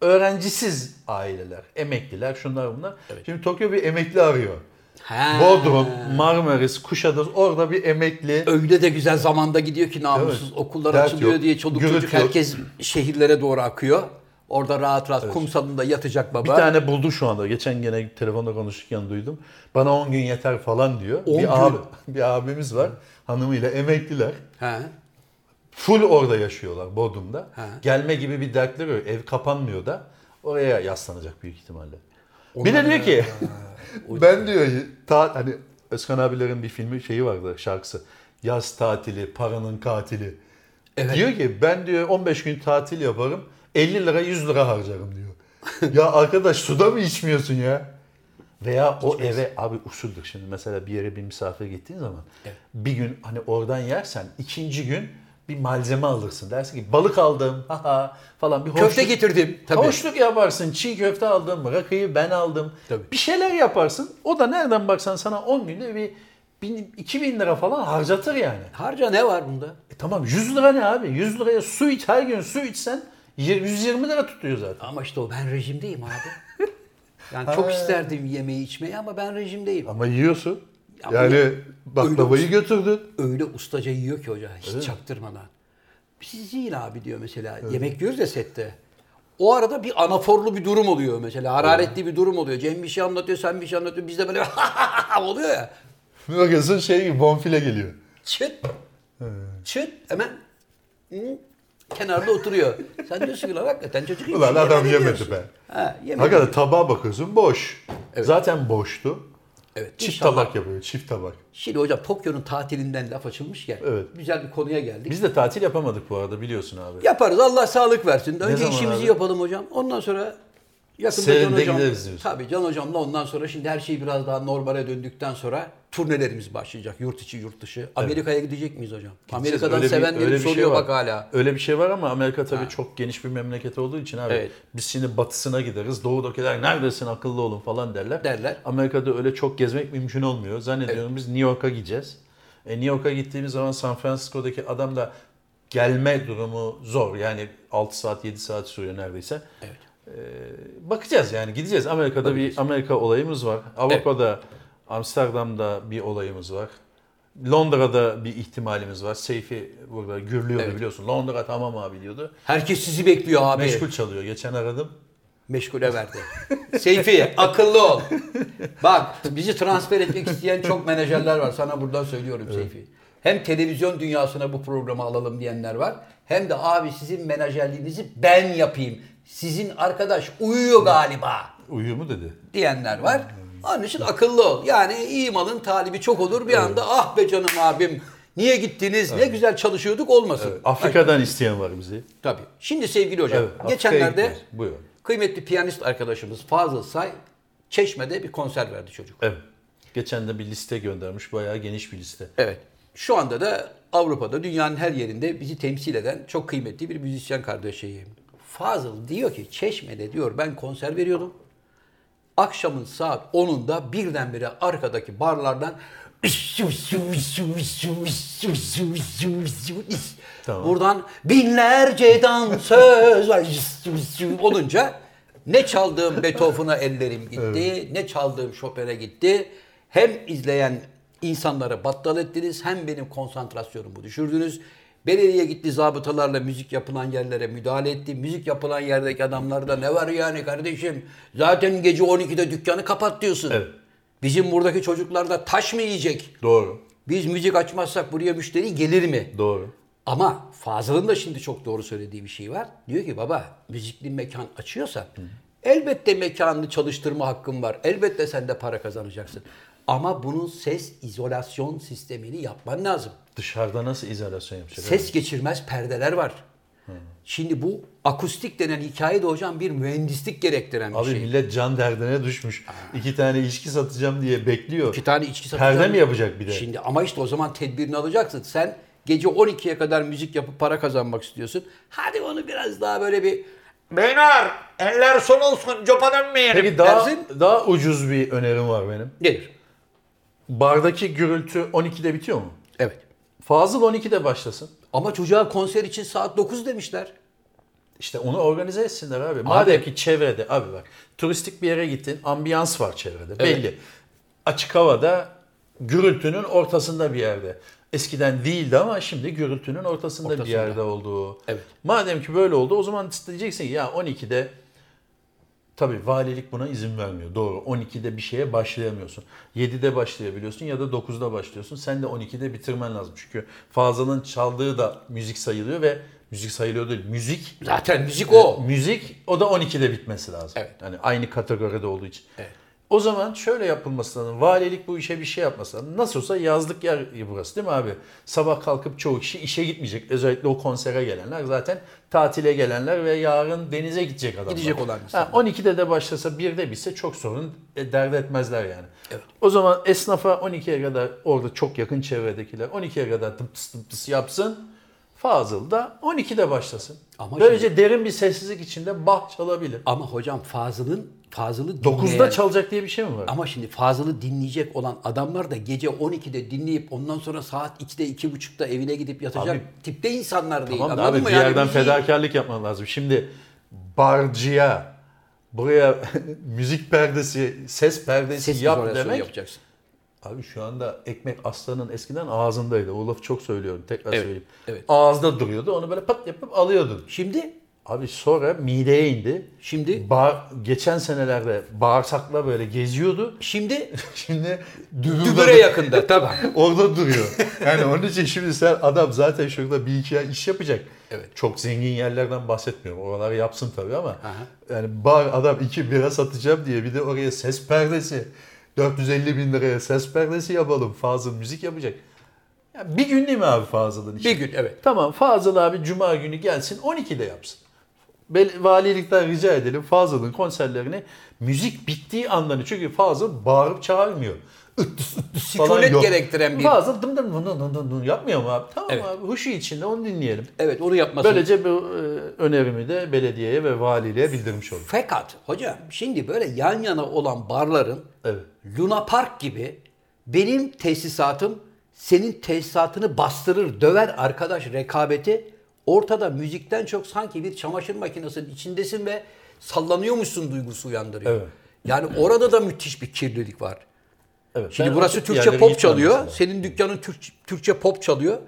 öğrencisiz aileler, emekliler, şunlar bunlar. Şimdi Tokyo bir emekli arıyor. Ha. Bodrum, Marmaris, Kuşadası orada bir emekli. Öyle de güzel zamanda gidiyor ki namussuz Evet. okullar Dert açılıyor yok, diye çoluk gürültü çocuk yok. herkes şehirlere doğru akıyor. Orada rahat rahat kumsalında yatacak baba. Bir tane buldu şu anda. Geçen gene telefonda konuşurken duydum. Bana 10 gün yeter falan diyor. 10 bir gün? abi bir abimiz var. Hanımıyla emekliler. Ha. Full orada yaşıyorlar Bodrum'da. Ha. Gelme gibi bir dertleri yok. Ev kapanmıyor da oraya yaslanacak büyük ihtimalle. bir de diyor ki ben diyor ta, hani Özkan abilerin bir filmi şeyi vardı şarkısı. Yaz tatili, paranın katili. Evet. Diyor ki ben diyor 15 gün tatil yaparım. 50 lira 100 lira harcarım diyor. ya arkadaş suda mı içmiyorsun ya? Veya o eve abi usuldür. Şimdi mesela bir yere bir misafir gittiğin zaman bir gün hani oradan yersen ikinci gün bir malzeme alırsın. Dersin ki balık aldım haha falan bir Köfte hoşluk- getirdim. Tabii. Hoşluk yaparsın. Çiğ köfte aldım. Rakıyı ben aldım. Tabii. Bir şeyler yaparsın. O da nereden baksan sana 10 günde bir 1000, 2000 lira falan harcatır yani. Harca ne var bunda? E tamam 100 lira ne abi? 100 liraya su iç her gün su içsen 120 lira tutuyor zaten. Ama işte o ben rejimdeyim abi. Yani çok isterdim yemeği içmeyi ama ben rejimdeyim. Ama yiyorsun. Ya yani öyle- baklavayı öyle- götürdün. Öyle ustaca yiyor ki hoca hiç çaktırmadan. Siz yiyin abi diyor mesela. Yemek yiyoruz ya sette. O arada bir anaforlu bir durum oluyor mesela. Hararetli bir durum oluyor. Cem bir şey anlatıyor, sen bir şey anlatıyorsun. Bizde böyle oluyor ya. Bakıyorsun şey gibi bonfile geliyor. Çıt. Çıt. Hemen hı, kenarda oturuyor. Sen diyorsun ki hakikaten çocuk Ulan adam yemedi be. Ha, yemedi. Hakikaten tabağa bakıyorsun boş. Evet. Zaten boştu. Evet, Çift inşallah. tabak yapıyor, çift tabak. Şimdi hocam Tokyo'nun tatilinden laf açılmışken Evet. güzel bir konuya geldik. Biz de tatil yapamadık bu arada biliyorsun abi. Yaparız. Allah sağlık versin. Önce işimizi abi? yapalım hocam. Ondan sonra yakında Can Hocam. gideriz. Tabii Can Hocam'la ondan sonra şimdi her şey biraz daha normale döndükten sonra turnelerimiz başlayacak. Yurt içi, yurt dışı. Amerika'ya gidecek miyiz hocam? Amerika'dan bir- sevenlerim öyle bir şey soruyor var. bak hala. Öyle bir şey var ama Amerika tabii çok geniş bir memleket olduğu için abi. Evet. Biz şimdi batısına gideriz. Doğudakiler neredesin akıllı olun falan derler. Derler. Amerika'da öyle çok gezmek mümkün olmuyor. Zannediyorum biz New York'a gideceğiz. E, New York'a gittiğimiz zaman San Francisco'daki adam da gelme durumu zor. Yani 6 saat 7 saat sürüyor neredeyse. Evet. Ee, bakacağız yani gideceğiz. Amerika'da bir Amerika olayımız var. Avrupa'da Amsterdam'da bir olayımız var. Londra'da bir ihtimalimiz var. Seyfi burada gürlüyordu Evet. biliyorsun. Londra tamam abi diyordu. Herkes sizi bekliyor abi. Meşgul çalıyor. Geçen aradım. Meşgule verdi. Seyfi akıllı ol. Bak bizi transfer etmek isteyen çok menajerler var. Sana buradan söylüyorum Seyfi. Hem televizyon dünyasına bu programı alalım diyenler var. Hem de abi sizin menajerliğinizi ben yapayım. Sizin arkadaş uyuyor galiba Uyuyor mu dedi. diyenler var. Onun için akıllı ol. Yani iyi malın talibi çok olur. Bir anda ah be canım abim niye gittiniz ne güzel çalışıyorduk olmasın. Afrika'dan isteyen var bizi. Tabii. Şimdi sevgili hocam Evet, Afrika'ya geçenlerde gidiyoruz. Buyurun. kıymetli piyanist arkadaşımız Fazıl Say Çeşme'de bir konser verdi çocuk. Evet. Geçen de bir liste göndermiş. Bayağı geniş bir liste. Evet. Şu anda da Avrupa'da dünyanın her yerinde bizi temsil eden çok kıymetli bir müzisyen kardeşiyim. Fazıl diyor ki Çeşme'de diyor ben konser veriyordum. Akşamın saat 10'unda birdenbire arkadaki barlardan Tamam. buradan binlerce dansöz var olunca ne çaldığım Beethoven'a ellerim gitti, ne çaldığım Chopin'e gitti. Hem izleyen insanları battal ettiniz hem benim konsantrasyonumu düşürdünüz. Belediye gitti zabıtalarla müzik yapılan yerlere müdahale etti. Müzik yapılan yerdeki adamlarda ne var yani kardeşim? Zaten gece 12'de dükkanı kapat diyorsun. Evet. Bizim buradaki çocuklar da taş mı yiyecek? Doğru. Biz müzik açmazsak buraya müşteri gelir mi? Doğru. Ama Fazıl'ın da şimdi çok doğru söylediği bir şey var. Diyor ki baba müzikli mekan açıyorsan elbette mekanını çalıştırma hakkın var. Elbette sen de para kazanacaksın. Ama bunun ses izolasyon sistemini yapman lazım. Dışarıda nasıl izolasyon yapacak? Ses geçirmez perdeler var. Şimdi bu akustik denen hikaye de hocam bir mühendislik gerektiren bir Abi şey. millet can derdine düşmüş. İki tane içki satacağım diye bekliyor. İki tane içki satacağım. Perde mi yapacak bir de? Şimdi ama işte o zaman tedbirini alacaksın. Sen gece 12'ye kadar müzik yapıp para kazanmak istiyorsun. Hadi onu biraz daha böyle bir Beyler eller son olsun copa dönmeyelim. Peki daha, dersin. daha ucuz bir önerim var benim. Nedir? Bardaki gürültü 12'de bitiyor mu? Evet. Fazıl 12'de başlasın. Ama çocuğa konser için saat 9 demişler. İşte onu organize etsinler abi. Madem ki çevrede abi bak turistik bir yere gittin ambiyans var çevrede belli. Açık havada gürültünün ortasında bir yerde. Eskiden değildi ama şimdi gürültünün ortasında, bir Ortasında. yerde olduğu. Evet. Madem ki böyle oldu o zaman diyeceksin ki ya 12'de tabii valilik buna izin vermiyor. Doğru. 12'de bir şeye başlayamıyorsun. 7'de başlayabiliyorsun ya da 9'da başlıyorsun. Sen de 12'de bitirmen lazım. Çünkü Fazıl'ın çaldığı da müzik sayılıyor ve müzik sayılıyor değil. Müzik Zaten müzik o. Müzik o da 12'de bitmesi lazım. Evet. Yani aynı kategoride olduğu için. Evet. O zaman şöyle yapılması lazım. Valilik bu işe bir şey yapması lazım. Nasıl olsa yazlık yer burası değil mi abi? Sabah kalkıp çoğu kişi işe gitmeyecek. Özellikle o konsere gelenler zaten tatile gelenler ve yarın denize gidecek adamlar. Gidecek olan. Ha, 12'de de başlasa 1'de bitse çok sorun e, dert etmezler yani. O zaman esnafa 12'ye kadar orada çok yakın çevredekiler 12'ye kadar tıptıs tıptıs yapsın. Fazıl da 12'de başlasın. Ama Böylece derin bir sessizlik içinde bah çalabilir. Ama hocam Fazıl'ın Fazıl'ı 9'da dinleyen- çalacak diye bir şey mi var? Ama şimdi Fazıl'ı dinleyecek olan adamlar da gece 12'de dinleyip ondan sonra saat 2'de 2.30'da evine gidip yatacak Abi- tipte insanlar değil. Tamam Anladın abi mı? bir Yani yerden müziği- fedakarlık yapman lazım. Şimdi barcıya buraya müzik perdesi, ses perdesi Ses yap demek. yapacaksın. Abi şu anda ekmek aslanın eskiden ağzındaydı. O lafı çok söylüyorum. Tekrar Evet, söyleyeyim. evet. Ağızda duruyordu. Onu böyle pat yapıp alıyordun. Şimdi Abi sonra mideye indi. Şimdi? Bağ- geçen senelerde bağırsakla böyle geziyordu. şimdi Şimdi dübüre yakında tabii. Orada duruyor. Yani onun için şimdi sen adam zaten şurada bir iki ay iş yapacak. Evet. Çok zengin yerlerden bahsetmiyorum. Oraları yapsın tabii ama yani bar adam iki bira satacağım diye bir de oraya ses perdesi 450 bin liraya ses perdesi yapalım. Fazıl müzik yapacak. Ya bir gün değil mi abi Fazıl'ın işi? Bir gün evet. Tamam Fazıl abi cuma günü gelsin 12'de yapsın. Bel- Valilikten rica edelim Fazıl'ın konserlerini müzik bittiği andan çünkü Fazıl bağırıp çağırmıyor. Ittıs ıttıs falan Sükunet yok. gerektiren bir- Fazıl dım dım dım dım dım dım yapmıyor mu abi? Tamam Evet. abi huşu içinde onu dinleyelim. Evet onu yapması. Böylece bu e, önerimi de belediyeye ve valiliğe bildirmiş olduk. Fakat hocam şimdi böyle yan yana olan barların Evet. Luna Park gibi benim tesisatım senin tesisatını bastırır, döver arkadaş rekabeti ortada müzikten çok sanki bir çamaşır makinesinin içindesin ve sallanıyormuşsun duygusu uyandırıyor. Evet. Yani orada da müthiş bir kirlilik var. Evet. Şimdi burası Türkçe pop çalıyor. mesela. Senin dükkanın Türk- Türkçe pop çalıyor.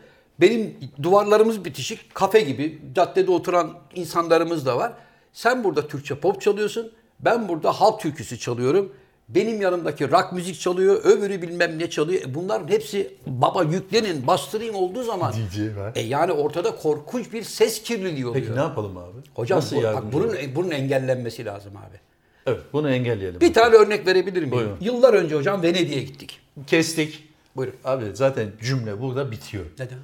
Benim duvarlarımız bitişik. Kafe gibi caddede oturan insanlarımız da var. Sen burada Türkçe pop çalıyorsun. Ben burada halk türküsü çalıyorum. Benim yanımdaki rock müzik çalıyor. Öbürü bilmem ne çalıyor. E bunların hepsi baba yüklenin bastırayım olduğu zaman. DJ var. E yani ortada korkunç bir ses kirliliği oluyor. Peki ne yapalım abi? Hocam Nasıl bu- bak bunun, olalım? bunun engellenmesi lazım abi. Evet bunu engelleyelim. Bir tane örnek verebilir miyim? Buyurun. Yıllar önce hocam Venedik'e gittik. Kestik. Buyurun. Abi zaten cümle burada bitiyor. Neden?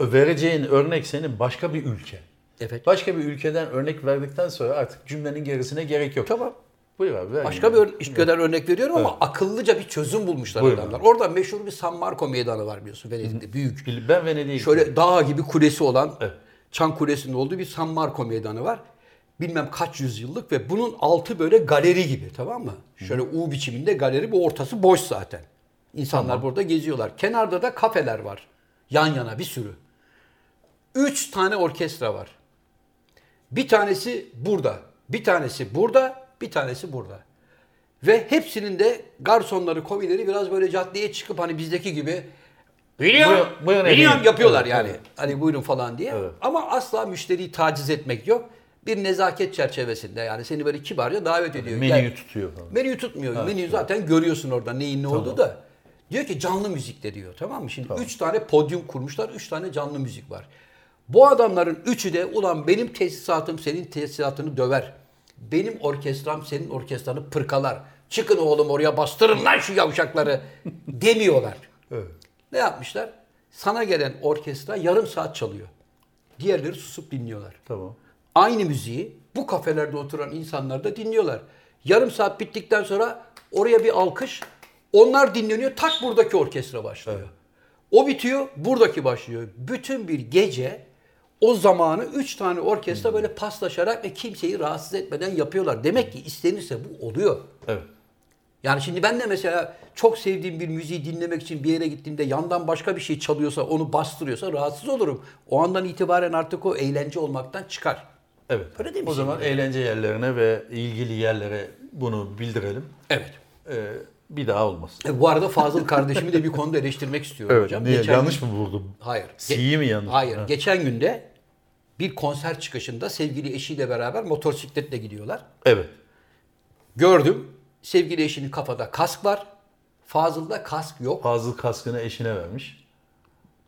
Vereceğin örnek senin başka bir ülke. Evet. Başka bir ülkeden örnek verdikten sonra artık cümlenin gerisine gerek yok. Tamam. Buyur abi. ver Başka bir ülkeden örnek veriyorum ama akıllıca bir çözüm bulmuşlar Buyurun adamlar. Orada meşhur bir San Marco meydanı var biliyorsun Venedik'te büyük. Ben Venedik'e Şöyle dağ gibi kulesi olan Evet. Çan Kulesi'nin olduğu bir San Marco meydanı var. Bilmem kaç yüzyıllık ve bunun altı böyle galeri gibi tamam mı? Şöyle U biçiminde galeri bu ortası boş zaten. İnsanlar burada geziyorlar. Kenarda da kafeler var. Yan yana bir sürü. Üç tane orkestra var. Bir tanesi burada, bir tanesi burada, bir tanesi burada. Ve hepsinin de garsonları, komileri biraz böyle caddeye çıkıp hani bizdeki gibi William, Buyurun, buyurun efendim." yapıyorlar Evet, yani. evet. Hani buyurun falan diye. Evet. Ama asla müşteriyi taciz etmek yok. Bir nezaket çerçevesinde yani seni böyle kibarca davet ediyor. menüyü Gel. tutuyor falan. Menüyü tutmuyor. Menüyü zaten görüyorsun orada neyin ne olduğu da. Diyor ki canlı müzikte diyor tamam mı? Şimdi üç tane podyum kurmuşlar. Üç tane canlı müzik var. Bu adamların üçü de ulan benim tesisatım senin tesisatını döver. Benim orkestram senin orkestranı pırkalar. Çıkın oğlum oraya bastırın lan şu yavşakları demiyorlar. Evet. Ne yapmışlar? Sana gelen orkestra yarım saat çalıyor. Diğerleri susup dinliyorlar. Tamam. Aynı müziği bu kafelerde oturan insanlar da dinliyorlar. Yarım saat bittikten sonra oraya bir alkış. Onlar dinleniyor. Tak buradaki orkestra başlıyor. O bitiyor, buradaki başlıyor. Bütün bir gece o zamanı üç tane orkestra böyle paslaşarak ve kimseyi rahatsız etmeden yapıyorlar. Demek ki istenirse bu oluyor. Evet. Yani şimdi ben de mesela çok sevdiğim bir müziği dinlemek için bir yere gittiğimde yandan başka bir şey çalıyorsa, onu bastırıyorsa rahatsız olurum. O andan itibaren artık o eğlence olmaktan çıkar. Evet. Öyle değil mi o zaman eğlence yerlerine ve ilgili yerlere bunu bildirelim. Evet. Ee, bir daha olmasın. E, bu arada Fazıl kardeşimi de bir konuda eleştirmek istiyorum hocam. Niye? Geçen yanlış gün- mı vurdum? Hayır. C'yi mi yanlış? Hayır. Ha. Geçen günde bir konser çıkışında sevgili eşiyle beraber motosikletle gidiyorlar. Evet. Gördüm. Sevgili eşinin kafada kask var. Fazıl'da kask yok. Fazıl kaskını eşine vermiş.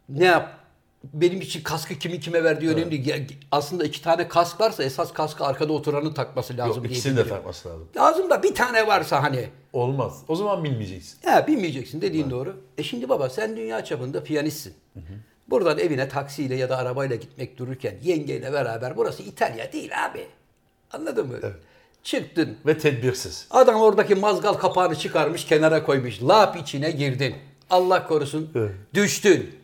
Ne yap? Benim için kaskı kimi kime verdiği önemli değil. Ya, Aslında iki tane kask varsa esas kaskı arkada oturanın takması lazım Yok diye ikisini de takması lazım. Lazım da bir tane varsa hani. Olmaz. O zaman bilmeyeceksin. Ya bilmeyeceksin dediğin doğru. E şimdi baba sen dünya çapında piyanistsin. Buradan evine taksiyle ya da arabayla gitmek dururken yengeyle beraber burası İtalya değil abi. Anladın mı? Çıktın. Ve tedbirsiz. Adam oradaki mazgal kapağını çıkarmış kenara koymuş. Lap içine girdin. Allah korusun. Evet. Düştün.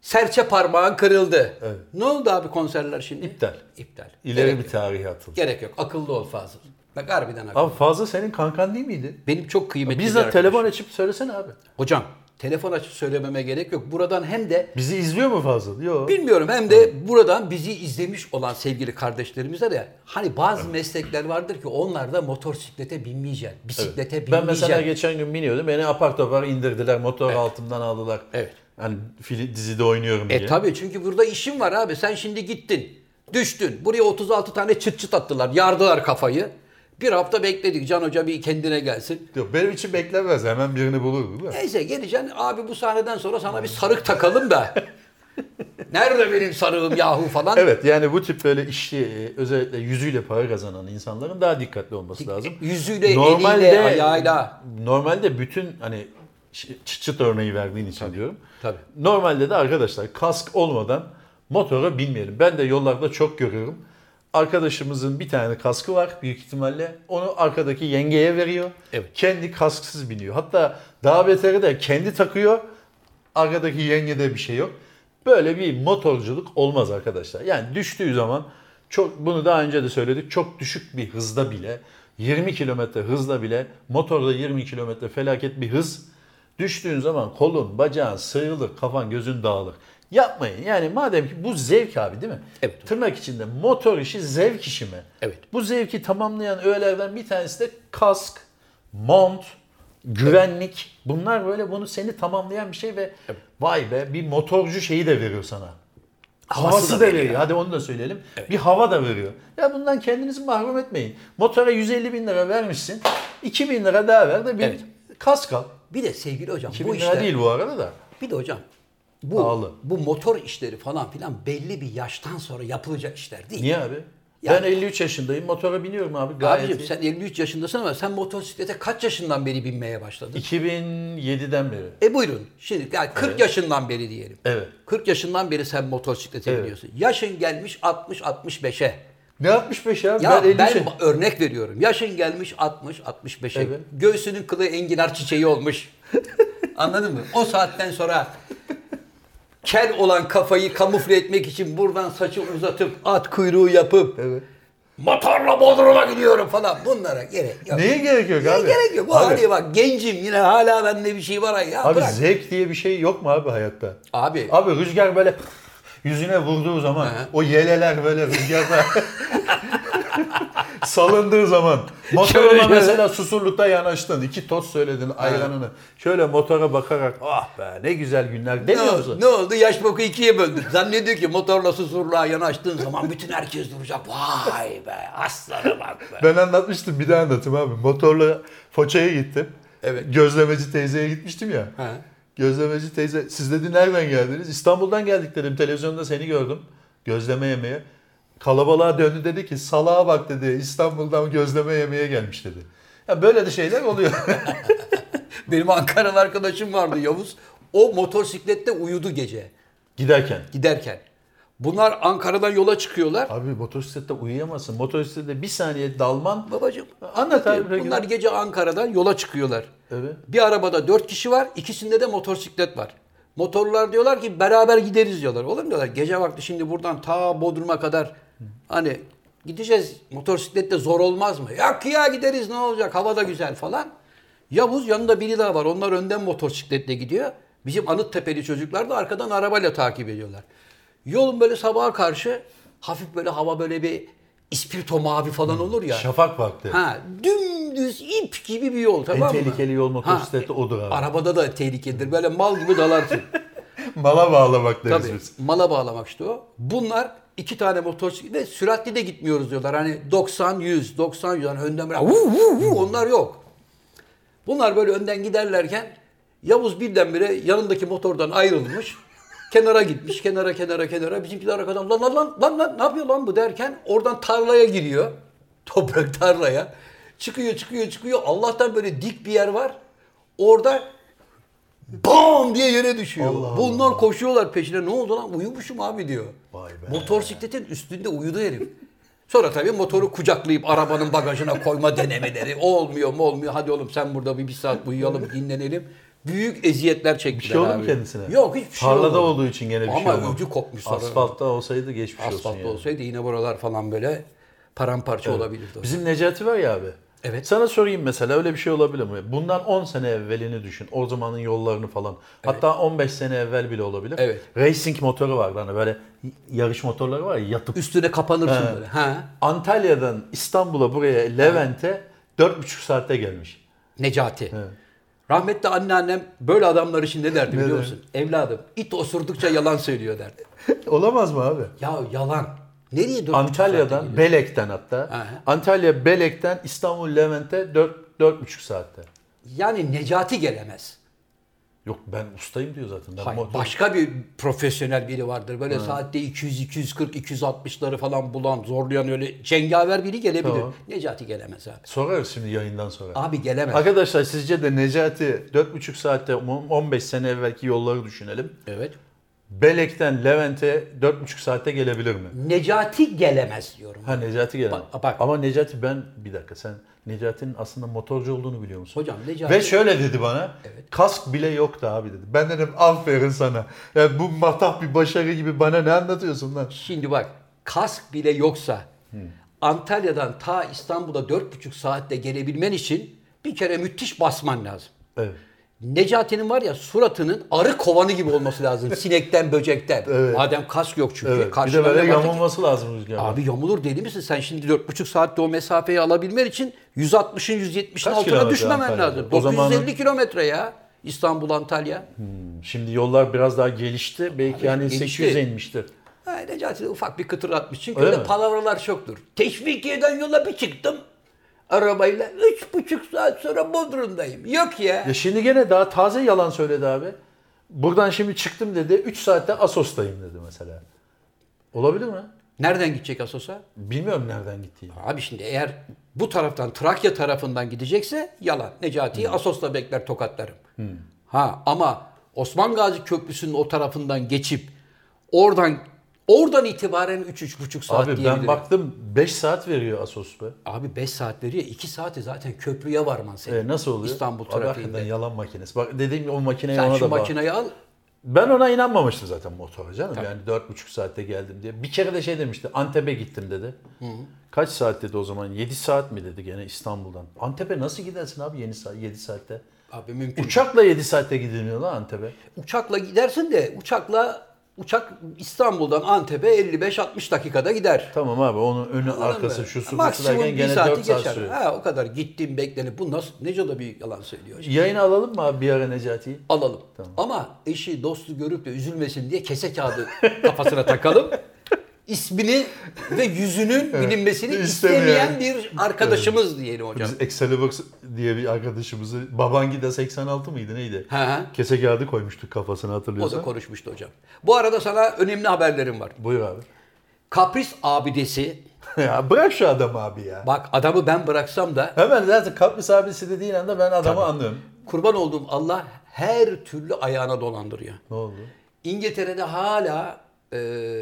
Serçe parmağın kırıldı. Evet. Ne oldu abi konserler şimdi? İptal. İptal. İleri Gerek bir yok. tarihe atıldı. Gerek yok. Akıllı ol Fazıl. Bak harbiden akıllı. Abi Fazıl senin kankan değil miydi? Benim çok kıymetli Bizzat arkadaşım. telefon açıp söylesene abi. Hocam telefon açıp söylememe gerek yok. Buradan hem de Bizi izliyor mu Fazıl? Yok. bilmiyorum hem de buradan bizi izlemiş olan sevgili kardeşlerimize de hani bazı meslekler vardır ki onlar da motosiklete binmeyeceksin. Bisiklete Ben binmeyeceksin. mesela geçen gün biniyordum. Beni apar topar indirdiler. Motor altımdan aldılar. Evet. Hani fili, dizide oynuyorum diye. E tabii çünkü burada işin var abi. Sen şimdi gittin. Düştün. Buraya 36 tane çıt çıt attılar. Yardılar kafayı. Bir hafta bekledik. Can Hoca bir kendine gelsin. Yok, benim için beklemez. Hemen birini bulur değil mi? Neyse geleceksin. Abi bu sahneden sonra sana bir sarık takalım da. Nerede benim sarığım yahu falan. Evet yani bu tip böyle işi e, özellikle yüzüyle para kazanan insanların daha dikkatli olması lazım. Yüzüyle, eliyle, ayağıyla. Normalde bütün hani çıt örneği verdiğin için diyorum. Tabii. Normalde de arkadaşlar kask olmadan motora binmeyelim. Ben de yollarda çok görüyorum. Arkadaşımızın bir tane kaskı var büyük ihtimalle. Onu arkadaki yengeye veriyor. Evet. Kendi kasksız biniyor. Hatta daha beteri de kendi takıyor. Arkadaki yengede bir şey yok. Böyle bir motorculuk olmaz arkadaşlar. Yani düştüğü zaman çok bunu daha önce de söyledik. Çok düşük bir hızda bile 20 kilometre hızla bile motorda 20 kilometre felaket bir hız düştüğün zaman kolun, bacağın sıyırılır, kafan, gözün dağılır. Yapmayın. Yani madem ki bu zevk abi değil mi? Evet. Tırnak içinde motor işi zevk işi mi? Evet. Bu zevki tamamlayan öğelerden bir tanesi de kask, mont, güvenlik. Bunlar böyle bunu seni tamamlayan bir şey ve vay be bir motorcu şeyi de veriyor sana. Havası Havası, da da veriyor. Hadi onu da söyleyelim. Bir hava da veriyor. Ya bundan kendinizi mahrum etmeyin. Motora 150 bin lira vermişsin. 2 bin lira daha ver de bir Evet. Kask al. Bir de sevgili hocam 2 bu lira işler... değil bu arada da. Bir de hocam bu, Pahalı. bu motor işleri falan filan belli bir yaştan sonra yapılacak işler değil. Niye abi? Yani- ben 53 yaşındayım. Motora biniyorum abi. Gayet Abicim iyi. sen 53 yaşındasın ama sen motosiklete kaç yaşından beri binmeye başladın? 2007'den beri. E buyurun. Şimdi yani 40 yaşından beri diyelim. Evet. 40 yaşından beri sen motosiklete Evet. biniyorsun. Yaşın gelmiş 60-65'e. Ne 65 ya? Ya ben ben, 53 örnek veriyorum. Yaşın gelmiş 60-65'e. Evet. Göğsünün kılı enginar çiçeği olmuş. Anladın mı? O saatten sonra kel olan kafayı kamufle etmek için buradan saçı uzatıp at kuyruğu yapıp Evet. motorla Bodrum'a gidiyorum falan bunlara gerek yok. Neye gerek yok Neye abi? gerek yok. Bu Abi, hani bak gencim yine hala bende bir şey var ya. abi bırak. zevk diye bir şey yok mu abi hayatta? Abi Abi rüzgar böyle yüzüne vurduğu zaman He. o yeleler böyle rüzgarda salındığı zaman motoruna mesela susurlukta yanaştın iki toz söyledin ayranını şöyle motora bakarak ah be ne güzel günler ne, demiyor oldu, musun? ne oldu? Yaş boku ikiye böldün. Zannediyor ki motorla susurluğa yanaştığın zaman bütün herkes duracak. Vay be aslanı bak be. Ben anlatmıştım bir daha anlatayım abi motorla Foça'ya gittim. Evet. Gözlemeci teyzeye gitmiştim ya. Ha. Gözlemeci teyze siz dedi nereden geldiniz? İstanbul'dan geldik dedim. Televizyonda seni gördüm. Gözleme yemeye. Kalabalığa döndü dedi ki salağa bak dedi. İstanbul'dan gözleme yemeye gelmiş dedi. Ya böyle de şeyler oluyor. Benim Ankaralı arkadaşım vardı Yavuz. O motosiklette uyudu gece Giderken. giderken. Bunlar Ankara'dan yola çıkıyorlar. Abi motosiklette uyuyamazsın. Motosiklette bir saniye dalman. Babacığım Anlat abi. bunlar gece Ankara'dan yola çıkıyorlar. Evet. Bir arabada dört kişi var, ikisinde de motosiklet var. Motorlar diyorlar ki beraber gideriz diyorlar. Olur mu diyorlar? Gece vakti şimdi buradan ta Bodrum'a kadar hani gideceğiz. Motosikletle zor olmaz mı? Ya gideriz ne olacak? Hava da güzel falan. Yavuz yanında biri daha var. Onlar önden motosikletle gidiyor. Bizim Anıttepe'li çocuklar da arkadan arabayla takip ediyorlar. Yolun böyle sabaha karşı hafif böyle hava böyle bir ispirto mavi falan olur ya. Şafak vakti. Ha, dümdüz ip gibi bir yol tamam mı? tehlikeli yol motosiklette odur abi. Arabada da tehlikelidir. Böyle mal gibi dalarsın. Mala bağlamak deriz Tabii. biz. Mala bağlamak işte o. Bunlar iki tane motosiklet ve süratli de gitmiyoruz diyorlar. Hani 90 100 90 100 hani önden böyle vu, vu, vu, onlar yok. Bunlar böyle önden giderlerken Yavuz birdenbire yanındaki motordan ayrılmış. Kenara gitmiş. Kenara kenara kenara. Bizimkiler arkadan lan lan lan lan lan ne yapıyor lan bu derken oradan tarlaya giriyor. Toprak tarlaya. Çıkıyor çıkıyor çıkıyor. Allah'tan böyle dik bir yer var. Orada bam diye yere düşüyor. Allah Bunlar koşuyorlar peşine. Ne oldu lan? Uyumuşum abi diyor. Vay be. Motosikletin üstünde uyudu herif. Sonra tabii motoru kucaklayıp arabanın bagajına koyma denemeleri. O olmuyor mu olmuyor. Hadi oğlum sen burada bir, bir saat uyuyalım dinlenelim. Büyük eziyetler çektiler Bir şey oldu mu abi. kendisine? Yok hiçbir şey Tarlada olmadı. olduğu için gene bir Ama şey oldu. ucu kopmuş sonra. Asfaltta olsaydı geçmiş olsun Asfaltta yani. olsaydı yine buralar falan böyle paramparça olabilirdi. o. Bizim Necati var ya abi. Evet. Sana sorayım mesela öyle bir şey olabilir mi? Bundan 10 sene evvelini düşün. O zamanın yollarını falan. Hatta 15 sene evvel bile olabilir. Evet. Racing motoru vardı hani böyle yarış motorları var ya yatıp. Üstüne kapanırsın He. böyle. Ha. Antalya'dan İstanbul'a buraya Levent'e 4,5 saatte gelmiş. Necati. Rahmetli anneannem böyle adamlar için ne derdi biliyor musun? Evladım it osurdukça yalan söylüyor derdi. Olamaz mı abi? Ya yalan. Nereye dört Antalya'dan? Belek'ten hatta. Hı. Antalya Belek'ten İstanbul Levent'e 4 4,5 saatte. Yani Necati gelemez. Yok ben ustayım diyor zaten. Ben Hayır, motor- başka bir profesyonel biri vardır. Böyle saatte 200, 240, 260'ları falan bulan, zorlayan öyle cengaver biri gelebilir. Tamam. Necati gelemez abi. Sorarız şimdi yayından sonra. Abi gelemez. Arkadaşlar sizce de Necati 4,5 saatte 15 sene evvelki yolları düşünelim. Evet. Belek'ten Levent'e 4,5 saatte gelebilir mi? Necati gelemez diyorum. Ha Necati gelemez. Bak- bak. Ama Necati ben bir dakika sen Necati'nin aslında motorcu olduğunu biliyor musun? Hocam Necati... Ve şöyle dedi bana. Kask bile yoktu abi dedi. Ben dedim aferin sana. Yani bu matah bir başarı gibi bana ne anlatıyorsun lan? Şimdi bak kask bile yoksa Antalya'dan ta İstanbul'a 4,5 saatte gelebilmen için bir kere müthiş basman lazım. Evet. Necati'nin var ya suratının arı kovanı gibi olması lazım. Sinekten, böcekten. Evet. Madem kask yok çünkü. Evet. Bir de böyle yamulması lazım rüzgar. Abi yamulur deli misin? Sen şimdi 4,5 saatte o mesafeyi alabilmen için 160'ın 170'in Kaç altına düşmemen lazım. O zamanın- 950 kilometre ya. İstanbul, Antalya. Şimdi yollar biraz daha gelişti. Belki yani gelişti. 800'e inmiştir. Ha, Necati de ufak bir kıtır atmış. Çünkü Öyle öyle palavralar çoktur. Teşvikiye'den yola bir çıktım. Arabayla üç buçuk saat sonra Bodrum'dayım. Yok ya. Ya şimdi gene daha taze yalan söyledi abi. Buradan şimdi çıktım dedi. 3 saatte Asos'tayım dedi mesela. Olabilir mi? Nereden gidecek Asos'a? Bilmiyorum nereden gittiğini. Abi şimdi eğer bu taraftan Trakya tarafından gidecekse yalan. Necati'yi Asos'ta bekler tokatlarım. Ha ama Osman Gazi Köprüsü'nün o tarafından geçip oradan oradan itibaren 3-3,5 saat Abi ben baktım 5 saat veriyor Asos be. Abi 5 saat veriyor. 2 saati zaten köprüye varman senin. E, nasıl oluyor? İstanbul Abi trafiğinde. yalan makinesi. Bak dediğim o makineyi Sen ona şu da bak. makineyi al. Ben ona inanmamıştım zaten motora canım. Yani 4,5 saatte geldim diye. Bir kere de şey demişti. Antep'e gittim dedi. Kaç saat dedi o zaman? 7 saat mi dedi gene İstanbul'dan. Antep'e nasıl gidersin abi 7 saat 7 saatte? Abi mümkün. Uçakla 7 saatte gidilmiyor lan Antep'e. Uçakla gidersin de uçakla uçak İstanbul'dan Antep'e 55-60 dakikada gider. Tamam abi onun önü Anladın arkası mı? şu su Maksimum derken bir gene saati 4 saat geçer. sürüyor. Ha, o kadar gittim beklenip bu nasıl Neco da bir yalan söylüyor. Yayını alalım mı abi bir ara Necati'yi? Alalım. Ama eşi dostu görüp de üzülmesin diye kese kağıdı kafasına takalım. İsmini ve yüzünün bilinmesini İstemeyen. bir arkadaşımız diyelim hocam. Biz Excalibur diye bir arkadaşımızı Babangida 86 mıydı neydi? Ha. Kese kağıdı koymuştuk kafasına O da hatırlıyorsan. konuşmuştu hocam. Bu arada sana önemli haberlerim var. Buyur abi. Kapris abidesi. ya bırak şu adamı abi ya. Bak adamı ben bıraksam da Hemen zaten Kapris abisi dediğin anda ben adamı anlıyorum. kurban olduğum Allah her türlü ayağına dolandırıyor. Ne oldu? İngiltere'de hala e,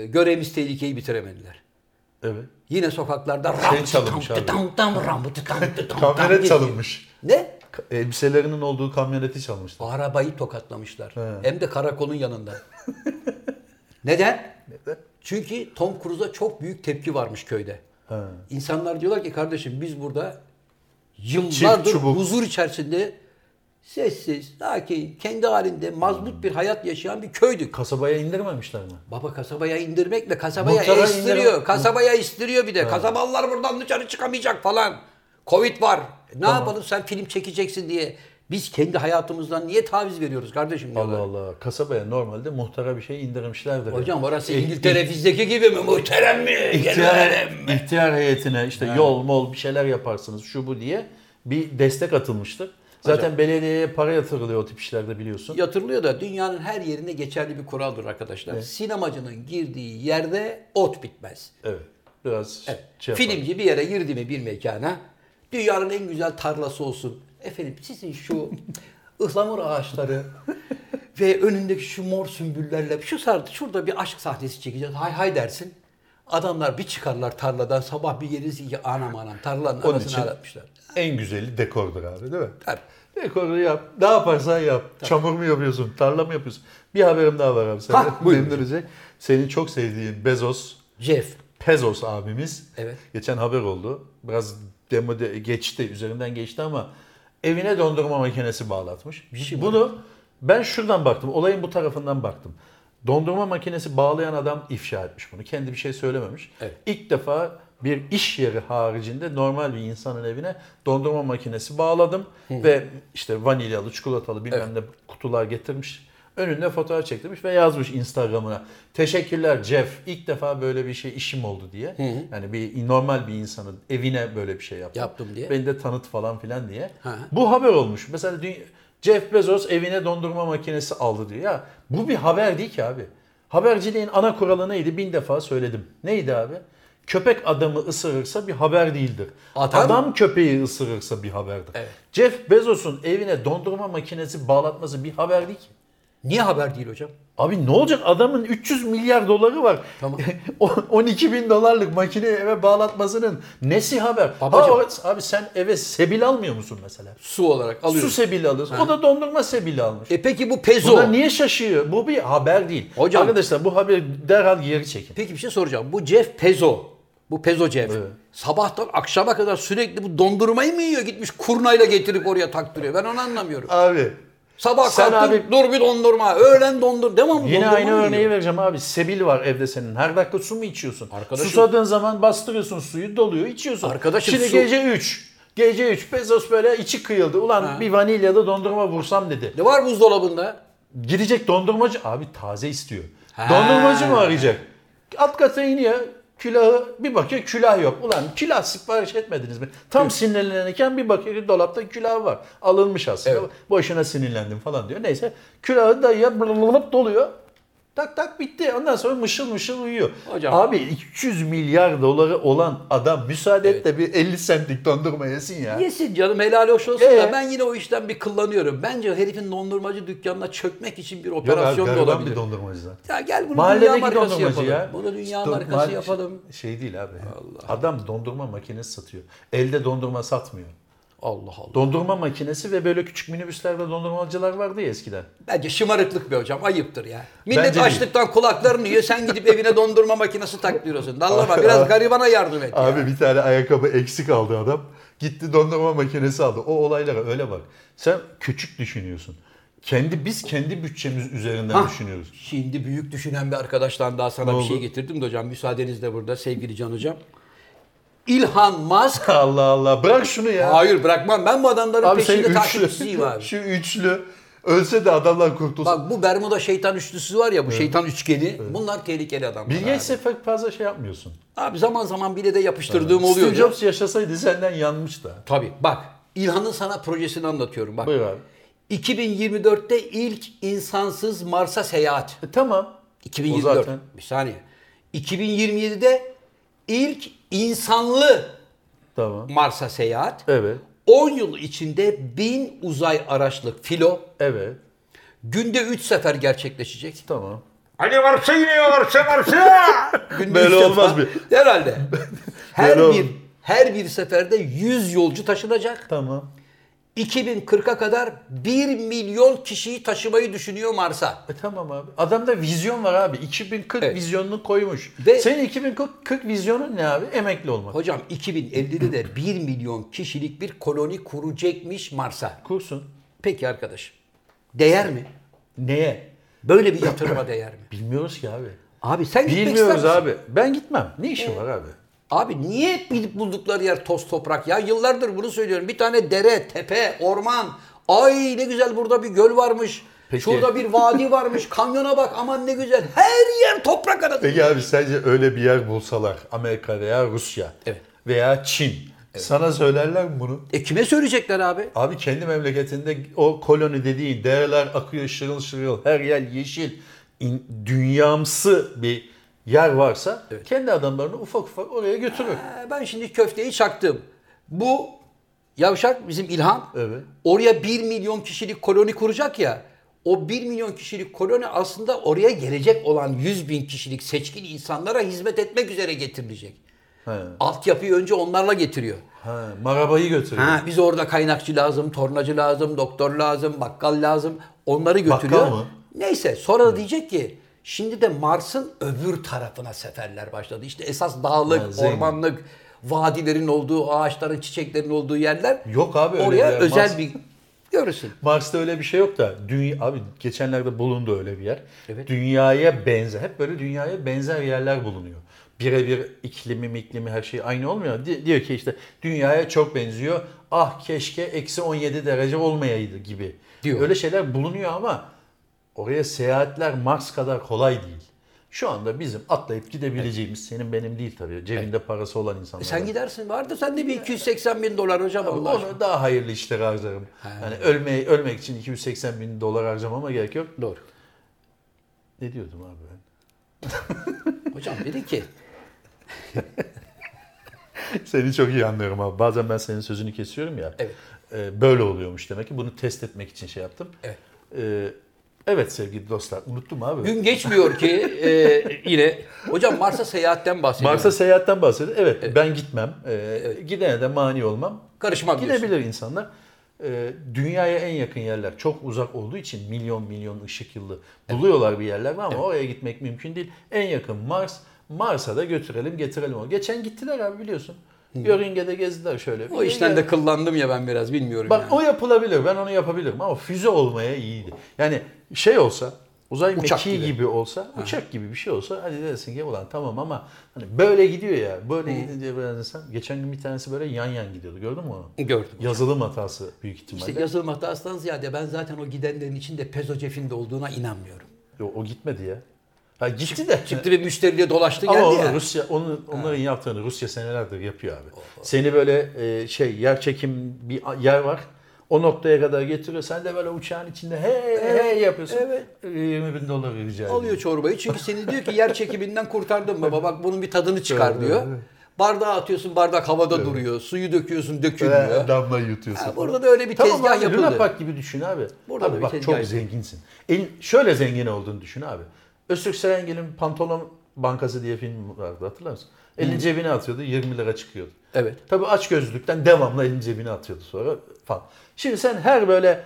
görevimiz tehlikeyi bitiremediler. Evet. Yine sokaklarda Şey çalınmış abi. Kamyonet çalınmış. Ne? Elbiselerinin olduğu kamyoneti çalmışlar. Arabayı tokatlamışlar. He. Hem de karakolun yanında. Neden? Neden? Çünkü Tom Cruise'a çok büyük tepki varmış köyde. He. İnsanlar diyorlar ki kardeşim biz burada yıllardır huzur içerisinde sessiz, sakin, kendi halinde mazbut bir hayat yaşayan bir köydük. Kasabaya indirmemişler mi? Baba kasabaya indirmekle kasabaya Muhtara estiriyor. indirme- Kasabaya istiriyor bir de. Kasabalılar buradan dışarı çıkamayacak falan. Covid var. Ne yapalım sen film çekeceksin diye. Biz kendi hayatımızdan niye taviz veriyoruz kardeşim diyorlar. Allah Allah. Kasabaya normalde muhtara bir şey indirmişlerdir. Hocam orası İ- İngiltere fizdeki gibi mi? Muhterem mi? İhtiyar, mi? ihtiyar heyetine işte yol mol bir şeyler yaparsınız şu bu diye bir destek atılmıştır. Zaten belediyeye para yatırılıyor o tip işlerde biliyorsun. Yatırılıyor da dünyanın her yerinde geçerli bir kuraldır arkadaşlar. Sinemacının girdiği yerde ot bitmez. Evet. Biraz Evet. şey yapalım. Filmci bir yere girdi mi bir mekana dünyanın en güzel tarlası olsun. Efendim sizin şu ıhlamur ağaçları ve önündeki şu mor sümbüllerle şu sardı şurada bir aşk sahnesi çekeceğiz. Hay hay dersin. Adamlar bir çıkarlar tarladan sabah bir gelirsin ki anam anam tarlanın Onun arasını için aratmışlar. en güzeli dekordur abi değil mi? Tabii. Dekoru yap. Ne yaparsan yap. Çamur mu yapıyorsun? Tarla mı yapıyorsun? Bir haberim daha var abi. Buyurun. memnun edecek. Senin çok sevdiğin Bezos, Jeff. Pezos abimiz. Evet. Geçen haber oldu. Biraz demode geçti, üzerinden geçti ama evine dondurma makinesi bağlatmış. şey Bunu ben şuradan baktım. Olayın bu tarafından baktım. Dondurma makinesi bağlayan adam ifşa etmiş bunu. Kendi bir şey söylememiş. Evet. İlk defa bir iş yeri haricinde normal bir insanın evine dondurma makinesi bağladım ve işte vanilyalı, çikolatalı bilmem ne kutular getirmiş. Önünde fotoğraf çektirmiş ve yazmış Instagram'ına. Teşekkürler Jeff. İlk defa böyle bir şey işim oldu diye. Yani bir normal bir insanın evine böyle bir şey yaptım. Yaptım diye. Beni de tanıt falan filan diye. Hı hı. Bu haber olmuş. Mesela dü- Jeff Bezos evine dondurma makinesi aldı diyor. Ya bu bir haber değil ki abi. Haberciliğin ana kuralı neydi? Bin defa söyledim. Neydi abi? Köpek adamı ısırırsa bir haber değildir. Adam- Adam köpeği ısırırsa bir haberdir. Evet. Jeff Bezos'un evine dondurma makinesi bağlatması bir haber değil ki. Niye haber değil hocam? Abi ne olacak? Adamın 300 milyar doları var. Tamam. O- 12 bin dolarlık makineyi eve bağlatmasının nesi haber? Babacım. O- abi sen eve sebil almıyor musun mesela? Su olarak alıyoruz. Su sebili alır. O da dondurma sebili almış. E peki bu pezo. Buna niye şaşıyor? Bu bir haber değil. Hocam- Arkadaşlar bu haberi derhal geri çekin. Peki bir şey soracağım. Bu Jeff Pezo. Bu Pezo Jeff. Evet. Sabahtan akşama kadar sürekli bu dondurmayı mı yiyor? Gitmiş kurnayla getirip oraya taktırıyor. Ben onu anlamıyorum. Abi Sabah Sen kalktım abi- dur bir dondurma. Öğlen dondur. Devamlı yine dondurma aynı örneği yiyor? vereceğim abi. Sebil var evde senin. Her dakika su mu içiyorsun? Arkadaşım- Susadığın zaman bastırıyorsun suyu doluyor içiyorsun. Arkadaşım Şimdi su- gece 3. Gece 3 Bezos böyle içi kıyıldı. Ulan Ha. bir vanilyalı dondurma vursam dedi. Ne var buzdolabında? Gidecek dondurmacı. Abi taze istiyor. Ha. Dondurmacı mı arayacak? Alt kata iniyor. Külahı bir bakıyor külah yok. Ulan külah sipariş etmediniz mi? Tam sinirlenirken bir bakıyor dolapta külah var. Alınmış aslında. Evet. Boşuna sinirlendim falan diyor. Neyse külahı dayıya blılıp doluyor. Tak tak bitti. Ondan sonra mışıl mışıl uyuyor. Hocam- Abi 200 milyar doları olan adam müsaade et de bir 50 centlik dondurma yesin ya. Yesin canım helal hoş olsun Ee? da ben yine o işten bir kullanıyorum. Bence herifin dondurmacı dükkanına çökmek için bir Yok abi operasyon da gariban olabilir. bir dondurmacı zaten. Ya gel bunu dünya Mahalledeki markası dondurmacı yapalım. ya. Bunu dünya İşte markası mahalle- yapalım. Şey değil abi. Adam dondurma makinesi satıyor. Elde dondurma satmıyor. Allah Allah. Dondurma makinesi ve böyle küçük minibüslerde dondurmacılar vardı ya eskiden. Bence şımarıklık be hocam. Ayıptır ya. Millet Bence değil. açlıktan kulaklarını yiyor. Sen gidip evine dondurma makinesi taktırıyorsun. Dallama biraz garibana yardım et Abi ya. bir tane ayakkabı eksik aldı adam. Gitti dondurma makinesi aldı. O olaylara öyle bak. Sen küçük düşünüyorsun. Kendi biz kendi bütçemiz üzerinden Hah, düşünüyoruz. Şimdi büyük düşünen bir arkadaştan daha sana Ne bir oldu? şey getirdim de hocam. Müsaadenizle burada sevgili Can hocam. İlhan Musk. Allah Allah bırak şunu ya. Hayır bırakmam. Ben bu adamların abi peşinde takipçisiyim abi. şu üçlü ölse de adamlar kurtulsun. Bak bu Bermuda şeytan üçlüsü var ya bu şeytan üçgeni. Bunlar tehlikeli adamlar. Bill. Gates'e pek fazla şey yapmıyorsun. Abi zaman zaman bile de yapıştırdığım Steve oluyor. Jobs yaşasaydı senden yanmış da. Tabii bak İlhan'ın sana projesini anlatıyorum. Bak. Buyur abi. 2024'te ilk insansız Mars'a seyahat. E, tamam. 2024. O zaten. Bir saniye. 2027'de ilk insanlı Tamam. Mars'a seyahat. Evet. 10 yıl içinde 1000 uzay araçlık filo Evet. günde 3 sefer gerçekleşecek. Tamam. Hadi varsa iniyor varsa varsa. Günde Böyle olmaz mı? Herhalde. her Böyle bir her bir seferde 100 yolcu taşınacak. Tamam. 2040'a kadar 1 milyon kişiyi taşımayı düşünüyor Mars'a. E tamam abi. Adamda vizyon var abi. 2040 Evet. vizyonunu koymuş. Ve- Senin 2040 vizyonun ne abi? Emekli olmak. Hocam 2050'de de 1 milyon kişilik bir koloni kuracakmış Mars'a. Kursun. Peki arkadaş. Değer mi? Neye? Böyle bir yatırıma değer mi? Bilmiyoruz ki abi. Abi sen gitmek ister Bilmiyoruz misin? abi. Ben gitmem. Ne işi var abi? Abi niye gidip buldukları yer toz toprak ya? Yıllardır bunu söylüyorum. Bir tane dere, tepe, orman. Ay ne güzel burada bir göl varmış. Peki. Şurada bir vadi varmış. Kanyona bak aman ne güzel. Her yer toprak arası. Peki abi sence öyle bir yer bulsalar Amerika veya Rusya Evet. veya Çin sana söylerler mi bunu? E kime söyleyecekler abi? Abi kendi memleketinde o koloni dediğin değerler akıyor şırıl şırıl her yer yeşil in- dünyamsı bir yer varsa kendi adamlarını ufak ufak oraya götürür. Ee, Ben şimdi köfteyi çaktım. Bu yavşak bizim İlhan. Evet. Oraya 1 milyon kişilik koloni kuracak ya. O 1 milyon kişilik koloni aslında oraya gelecek olan 100 bin kişilik seçkin insanlara hizmet etmek üzere getirilecek. He. Altyapıyı önce onlarla getiriyor. Ha, marabayı götürüyor. Ha, biz orada kaynakçı lazım, tornacı lazım, doktor lazım, bakkal lazım. Onları götürüyor. Bakkal mı? Neyse sonra da diyecek ki şimdi de Mars'ın öbür tarafına seferler başladı. İşte esas dağlık, Ha, zengin. ormanlık, vadilerin olduğu, ağaçların, çiçeklerin olduğu yerler. Yok abi öyle Oraya bir yer. özel Mars- bir görürsün. Mars'ta öyle bir şey yok da dünya abi geçenlerde bulundu öyle bir yer. Evet. Dünyaya benzer hep böyle dünyaya benzer yerler bulunuyor. Birebir iklimi iklimi her şey aynı olmuyor. Di- diyor ki işte dünyaya çok benziyor. Ah keşke eksi 17 derece olmayaydı gibi. Diyor. Öyle şeyler bulunuyor ama oraya seyahatler Mars kadar kolay değil. Şu anda bizim atlayıp gidebileceğimiz senin benim değil tabii. Cebinde parası olan insanlar. E sen gidersin. Vardı sende bir 280 bin dolar hocam. Allah aşkına. Onu daha hayırlı işlere harcarım. Yani ölmeyi, ölmek için 280 bin dolar harcamama gerek yok. Doğru. Ne diyordum abi ben? Hocam dedi ki Seni çok iyi anlıyorum abi. Bazen ben senin sözünü kesiyorum ya. Evet. Ee, böyle oluyormuş demek ki. Bunu test etmek için şey yaptım. Evet. Ee, evet sevgili dostlar. Unuttum abi. gün geçmiyor ki e, yine hocam Mars'a seyahatten bahsediyor. Mars'a seyahatten bahsediyor. Evet, ben gitmem. Ee, Gidene de mani olmam. Diyorsun. Gidebilir insanlar. Ee, dünyaya en yakın yerler çok uzak olduğu için milyon milyon ışık yılı buluyorlar bir yerler ama oraya gitmek mümkün değil. En yakın Mars. Mars'a da götürelim getirelim onu. Geçen gittiler abi biliyorsun. Yörünge'de gezdiler şöyle. O işten de kıllandım ya ben biraz bilmiyorum Bak yani. o yapılabilir. Ben onu yapabilirim ama füze olmaya iyiydi. Yani şey olsa uzay Uçak mekiği gibi. gibi. olsa, uçak gibi bir şey olsa hadi dersin ki ulan tamam ama hani böyle gidiyor ya. Böyle gidince biraz insan geçen gün bir tanesi böyle yan yan gidiyordu. Gördün mü onu? Gördüm. Yazılım hatası büyük ihtimalle. İşte yazılım hatasından ziyade ben zaten o gidenlerin içinde pezocefin de olduğuna inanmıyorum. Yo, o gitmedi ya. Ha gitti de. Çıktı bir müşteriyle dolaştı Ama geldi onu ya. Rusya, onu, onların yaptığını Rusya senelerdir yapıyor abi. Seni böyle e, şey yer çekim bir yer var. O noktaya kadar getiriyor. Sen de böyle uçağın içinde hey hey yapıyorsun. evet. 20 bin dolar rica ediyor. Alıyor çorbayı çünkü seni diyor ki yer çekiminden kurtardım baba bak bunun bir tadını çıkar diyor. Bardağa atıyorsun bardak havada duruyor. Suyu döküyorsun dökülmüyor. Ee, damla yutuyorsun. Ha, burada da öyle bir tamam tezgah abi, yapıldı. Luna Park gibi düşün abi. Burada abi bak çok zenginsin. El, şöyle zengin olduğunu düşün abi. Öztürk Serengil'in Pantolon Bankası diye film vardı hatırlar mısın? Elini cebine atıyordu 20 lira çıkıyordu. Evet. Tabii aç gözlükten devamlı elini cebine atıyordu sonra falan. Şimdi sen her böyle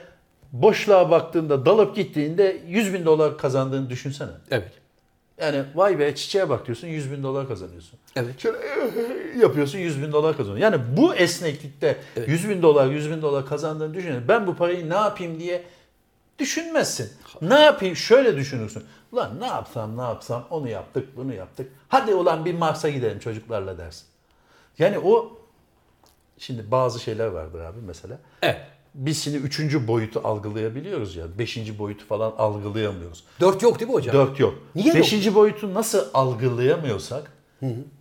boşluğa baktığında dalıp gittiğinde 100 bin dolar kazandığını düşünsene. Evet. Yani vay be çiçeğe bak diyorsun 100 bin dolar kazanıyorsun. Evet. Şöyle yapıyorsun 100 bin dolar kazanıyorsun. Yani bu esneklikte 100 bin dolar 100 bin dolar kazandığını düşünün. Ben bu parayı ne yapayım diye düşünmezsin. Ne yapayım şöyle düşünürsün. Ulan ne yapsam ne yapsam onu yaptık bunu yaptık. Hadi ulan bir Mars'a gidelim çocuklarla dersin. Yani o şimdi bazı şeyler vardır abi mesela. Evet. Biz şimdi üçüncü boyutu algılayabiliyoruz ya. Beşinci boyutu falan algılayamıyoruz. Dört yok değil mi hocam? Dört yok. Niye yok? Beşinci boyutu nasıl algılayamıyorsak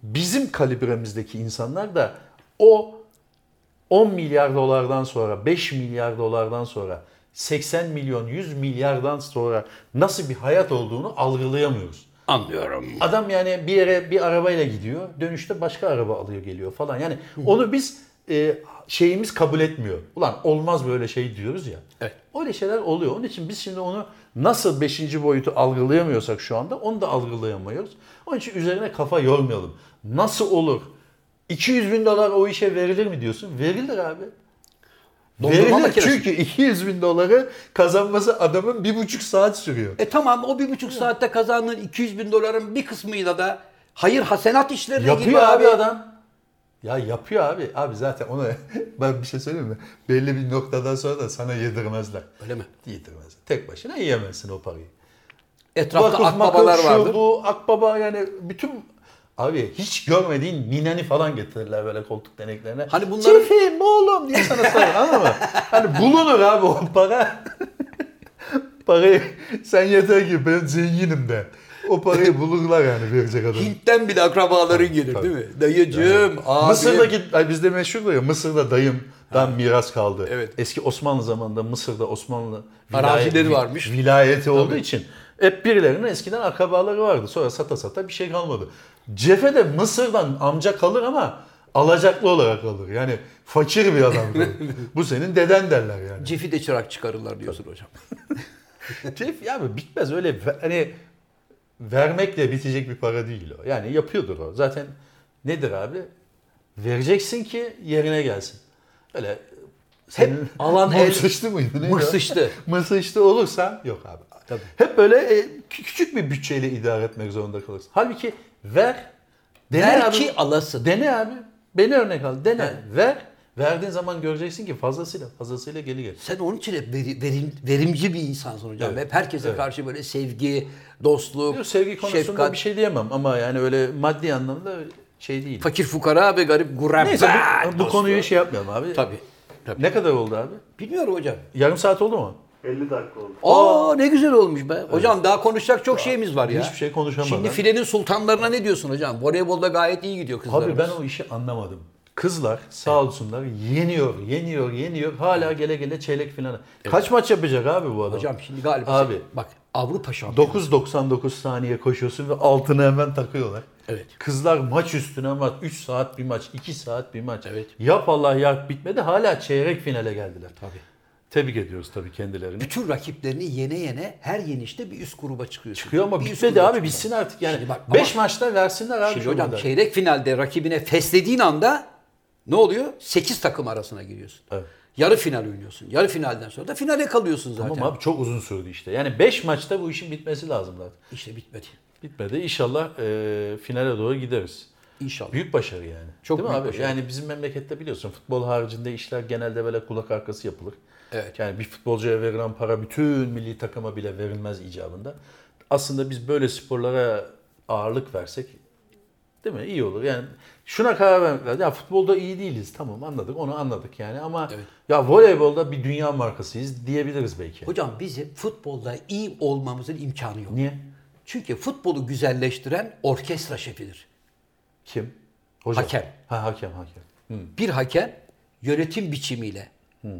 bizim kalibremizdeki insanlar da o 10 milyar dolardan sonra 5 milyar dolardan sonra 80 milyon 100 milyardan sonra nasıl bir hayat olduğunu algılayamıyoruz. Anlıyorum. Adam yani bir yere bir arabayla gidiyor. Dönüşte başka araba alıyor geliyor falan. Yani onu biz e, şeyimiz kabul etmiyor. Ulan olmaz böyle şey diyoruz ya. Evet. Öyle şeyler oluyor. Onun için biz şimdi onu nasıl beşinci boyutu algılayamıyorsak şu anda onu da algılayamıyoruz. Onun için üzerine kafa yormayalım. Nasıl olur? 200 bin dolar o işe verilir mi diyorsun? Verilir abi. Dondurma Verilir makinesi. çünkü 200 bin doları kazanması adamın bir buçuk saat sürüyor. E tamam o bir buçuk saatte kazandığın 200 bin doların bir kısmıyla da hayır hasenat işlerine Yapıyor giriyor abi adam. Ya yapıyor abi. Abi zaten onu ben bir şey söyleyeyim mi? Belli bir noktadan sonra da sana yedirmezler. Öyle mi? Yedirmezler. Tek başına yiyemezsin o parayı. Etrafta Vakıf, akbabalar makıf, vardır. Şu, bu akbaba yani bütün Abi hiç görmediğin nineni falan getirirler böyle koltuk deneklerine. Hani bunların- Çifim oğlum diye sana sorar anladın mı? Hani bulunur abi o para. Parayı sen yeter ki ben zenginim de. O parayı bulurlar yani verecek adam. Hint'ten bile akrabaların gelir tabii. değil mi? Dayıcığım, abi. Mısır'daki ay bizde meşhur ya Mısır'da dayımdan miras kaldı. Evet. Eski Osmanlı zamanında Mısır'da Osmanlı Arazileri varmış. Vilayeti olduğu için hep birilerinin eskiden akrabaları vardı. Sonra sata sata bir şey kalmadı. Cefe de Mısır'dan amca kalır ama alacaklı olarak kalır. Yani fakir bir adam. Bu senin deden derler yani. Cefi de çırak çıkarırlar diyorsun hocam. Cef ya bitmez öyle hani vermekle bitecek bir para değil o. Yani yapıyordur o. Zaten nedir abi? Vereceksin ki yerine gelsin. Öyle senin alan el- mırsıştı mıydı? neydi? Mırsıştı. Mırsıştı olursa yok abi. Tabii. Hep böyle e, kü- küçük bir bütçeyle idare etmek zorunda kalırsın. Halbuki ver. Dene Ver abi. ki alasın. Dene abi. Beni örnek al. Dene. Ver. Verdiğin zaman göreceksin ki fazlasıyla fazlasıyla geri gelir. Sen onun için hep veri- verim, verimci bir insansın hocam. Evet. Hep herkese Evet. karşı böyle sevgi, dostluk, Yok, sevgi konusunda şefkat, bir şey diyemem ama yani öyle maddi anlamda şey değil. fakir fukara ve garip gureba. Neyse bu, bu konuyu şey yapmayalım abi. Tabii. tabii. Ne kadar oldu abi? Bilmiyorum hocam. Yarım saat oldu mu? 50 dakika oldu. Aa ne güzel olmuş be. Hocam daha konuşacak çok şeyimiz var ya. Hiçbir şey konuşamadan. Şimdi filenin sultanlarına ne diyorsun hocam? Voleybolda gayet iyi gidiyor kızlarımız. Abi ben o işi anlamadım. Kızlar sağ olsunlar yeniyor, yeniyor, yeniyor. Hala gele gele çeyrek finale. Kaç maç yapacak abi bu adam? Hocam şimdi galiba Abi. bak Avrupa şampiyonu. 9.99 saniye koşuyorsun ve altını hemen takıyorlar. Evet. Kızlar maç üstüne maç. 3 saat bir maç, 2 saat bir maç. Evet. Yap Allah yap bitmedi. Hala çeyrek finale geldiler. Tabii. Tebrik ediyoruz tabii kendilerini. Bütün rakiplerini yene yene her yenişte bir üst gruba çıkıyorsun. Çıkıyor ama Bir üst bitmedi gruba abi çıkıyorsun. bitsin artık yani. Şimdi bak, 5 ama- maçta versinler abi Şimdi şu hocam çeyrek finalde rakibine feslediğin anda ne oluyor? 8 takım arasına giriyorsun. Evet. Yarı final oynuyorsun. Yarı finalden sonra da finale kalıyorsun zaten. Tamam abi çok uzun sürdü işte. Yani 5 maçta bu işin bitmesi lazım zaten. İşte bitmedi. Bitmedi. İnşallah e, finale doğru gideriz. İnşallah. Büyük başarı yani. Çok Değil mi büyük abi? başarı. Yani bizim memlekette biliyorsun futbol haricinde işler genelde böyle kulak arkası yapılır. Evet. Yani bir futbolcuya verilen para bütün milli takıma bile verilmez icabında. Aslında biz böyle sporlara ağırlık versek değil mi? İyi olur. Yani şuna karar vermek lazım. Ya futbolda iyi değiliz. Tamam anladık. Onu anladık yani ama Evet. ya voleybolda bir dünya markasıyız diyebiliriz belki. Hocam bizim futbolda iyi olmamızın imkanı yok. Niye? Çünkü futbolu güzelleştiren orkestra şefidir. Kim? Hocam. Hakem. Ha hakem hakem. Hı. Bir hakem yönetim biçimiyle,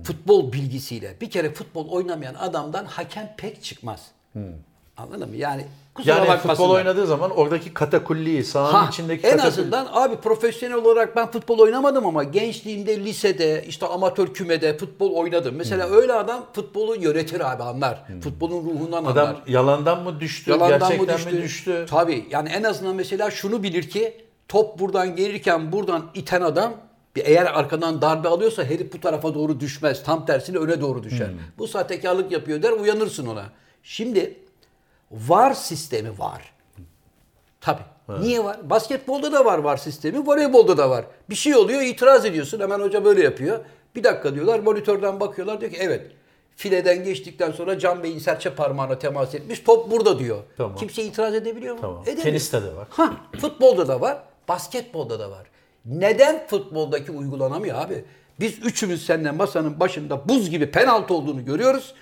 futbol bilgisiyle bir kere futbol oynamayan adamdan hakem pek çıkmaz. Anladın mı? Yani kusura Yani bakmasınlar. futbol oynadığı zaman oradaki katakulliyi, sahanın Ha, içindeki en katakul- azından abi profesyonel olarak ben futbol oynamadım ama gençliğimde lisede işte amatör kümede futbol oynadım. Mesela öyle adam futbolu yönetir abi anlar. Futbolun ruhundan anlar. Adam yalandan mı düştü, Yalandan gerçekten mı düştü? mi düştü? Tabii yani en azından mesela şunu bilir ki top buradan gelirken buradan iten adam eğer arkadan darbe alıyorsa herif bu tarafa doğru düşmez. Tam tersine öne doğru düşer. Hmm. Bu sahtekarlık yapıyor der uyanırsın ona. Şimdi VAR sistemi var. Tabii. Niye var? Basketbolda da var VAR sistemi, voleybolda da var. Bir şey oluyor, itiraz ediyorsun. Hemen hoca böyle yapıyor. Bir dakika diyorlar, monitörden bakıyorlar. Diyor ki evet, fileden geçtikten sonra Can Bey'in serçe parmağına temas etmiş. Top burada diyor. Tamam. Kimse itiraz edebiliyor mu? Tamam. Edemiyor. Teniste de var. Ha, futbolda da var, basketbolda da var. Neden futboldaki uygulanamıyor abi? Biz üçümüz seninle masanın başında buz gibi penaltı olduğunu görüyoruz.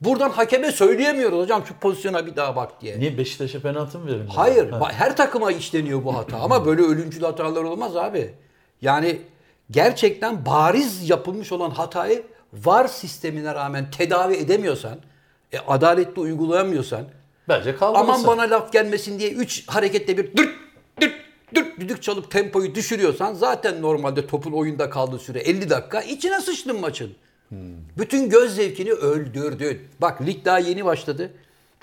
Buradan hakeme söyleyemiyoruz hocam şu pozisyona bir daha bak diye. Niye Beşiktaş'a penaltı mı verilmedi? Hayır, Ha. her takıma işleniyor bu hata ama böyle ölümcül hatalar olmaz abi. Yani gerçekten bariz yapılmış olan hatayı VAR sistemine rağmen tedavi edemiyorsan, e, adaletli uygulayamıyorsan, Bence kalmalısın. aman bana laf gelmesin diye 3 harekette bir dırt dırt dırt düdük çalıp tempoyu düşürüyorsan zaten normalde topun oyunda kaldığı süre 50 dakika içine sıçtın maçın. Bütün göz zevkini öldürdün. Bak lig daha yeni başladı.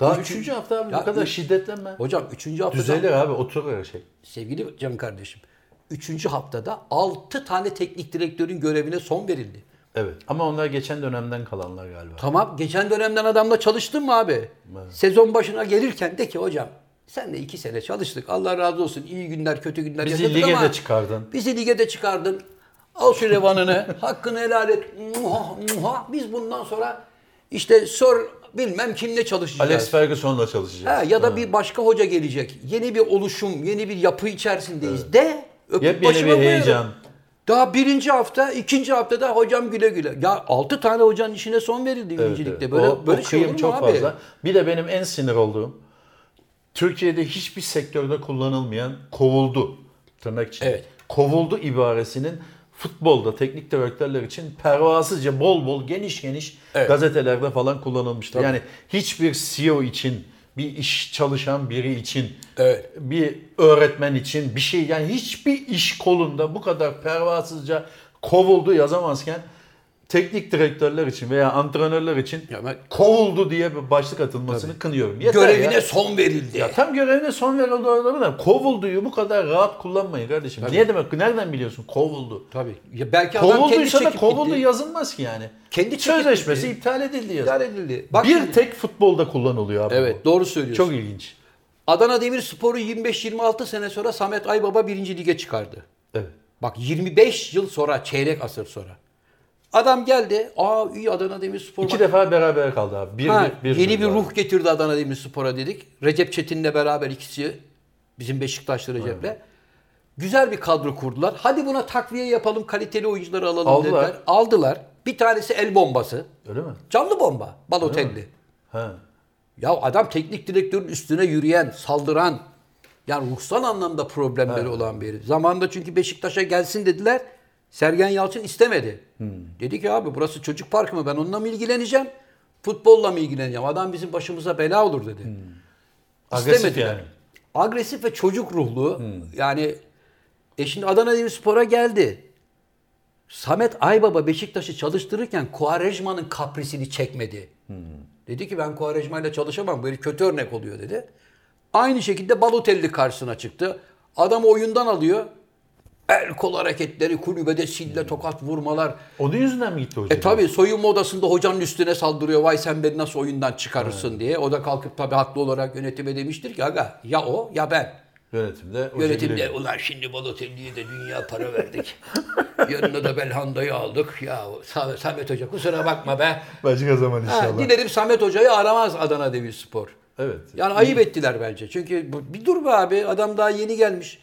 Daha Bu üçüncü hafta abi Ya bu kadar üç- şiddetlenme. Hocam 3. haftada Düzelir abi oturur her şey. sevgili canım kardeşim 3. haftada 6 tane teknik direktörün görevine son verildi. Evet. Ama onlar geçen dönemden kalanlar galiba. Tamam geçen dönemden adamla çalıştın mı abi? Sezon başına gelirken de ki hocam sen de iki sene çalıştık. Allah razı olsun. iyi günler kötü günler Bizi yaşadık lige ama de çıkardın. Bizi lige de çıkardın. Al şu revanını. hakkını helal et. Muha, muha. Biz bundan sonra işte sor bilmem kimle çalışacağız. Alex Ferguson'la çalışacağız. Ha, ya da bir başka hoca gelecek. Yeni bir oluşum, yeni bir yapı içerisindeyiz de öpüp Yepyeni bir koyarım. heyecan. Daha birinci hafta, ikinci haftada hocam güle güle. Ya altı tane hocanın işine son verildi Evet, birincilikte. evet. Böyle o, böyle o şey olur mu çok abi? fazla. Bir de benim en sinir olduğum Türkiye'de hiçbir sektörde kullanılmayan kovuldu tırnak için. Evet. Kovuldu ibaresinin futbolda teknik direktörler için pervasızca bol bol geniş geniş Evet. gazetelerde falan kullanılmıştır. Yani hiçbir CEO için bir iş çalışan biri için Evet. bir öğretmen için bir şey yani hiçbir iş kolunda bu kadar pervasızca kovuldu yazamazken teknik direktörler için veya antrenörler için Ya ben- kovuldu diye bir başlık atılmasını kınıyorum. Yeter Görevine ya. son verildi. Ya tam görevine son verildi orada da kovulduyu bu kadar rahat kullanmayın kardeşim. Niye demek? Nereden biliyorsun? Kovuldu. Tabii. Ya belki adam kendi Kovulduysa da çekip kovuldu gitti. yazılmaz ki yani. Kendi Sözleşmesi gitti. iptal edildi yazın. İdare edildi. Bak bir şimdi- tek futbolda kullanılıyor abi. Evet bu. doğru söylüyorsun. Çok ilginç. Adana Demirspor'u 25-26 sene sonra Samet Aybaba birinci lige çıkardı. Evet. Bak 25 yıl sonra, çeyrek asır sonra. Adam geldi. Aa iyi Adana Demirspor. İki bak- defa beraber kaldı abi. Bir, Ha, bir, bir, yeni bir ruh getirdi Adana Demirspor'a dedik. Recep Çetin'le beraber ikisi bizim Beşiktaşlı Recep'le. Güzel bir kadro kurdular. Hadi buna takviye yapalım, kaliteli oyuncuları alalım Aldılar. dediler. Aldılar. Bir tanesi el bombası. Öyle mi? Canlı bomba. Balotelli. Ha. Ya adam teknik direktörün üstüne yürüyen, saldıran, yani ruhsal anlamda problemleri olan biri. Zamanında çünkü Beşiktaş'a gelsin dediler. Sergen Yalçın istemedi. Hmm. Dedi ki abi burası çocuk parkı mı? Ben onunla mı ilgileneceğim? Futbolla mı ilgileneceğim? Adam bizim başımıza bela olur dedi. Hmm. Agresif İstemediler. yani. Hmm. Agresif ve çocuk ruhlu. Yani e şimdi Adana Demirspor'a geldi. Samet Aybaba Beşiktaş'ı çalıştırırken Kuarejma'nın kaprisini çekmedi. Hmm. Dedi ki ben Kuarejma'yla çalışamam. Böyle kötü örnek oluyor dedi. Aynı şekilde Balotelli karşısına çıktı. Adam oyundan alıyor. El kol hareketleri, kulübede sille tokat vurmalar. Onun yüzünden mi gitti hocam? E tabi soyunma odasında hocanın üstüne saldırıyor. Vay sen beni nasıl oyundan çıkarırsın diye. O da kalkıp tabi haklı olarak yönetime demiştir ki aga ya o ya ben. Yönetimde. Yönetimde şekilde- ulan şimdi Balotelli'ye de dünya para verdik. Yanına da Belhanda'yı aldık. Ya Sa- Samet Hoca kusura bakma be. Başka zaman Ha, inşallah. dilerim Samet Hoca'yı aramaz Adana Demirspor. Evet. Yani ayıp ettiler bence. Çünkü bir dur be abi adam daha yeni gelmiş.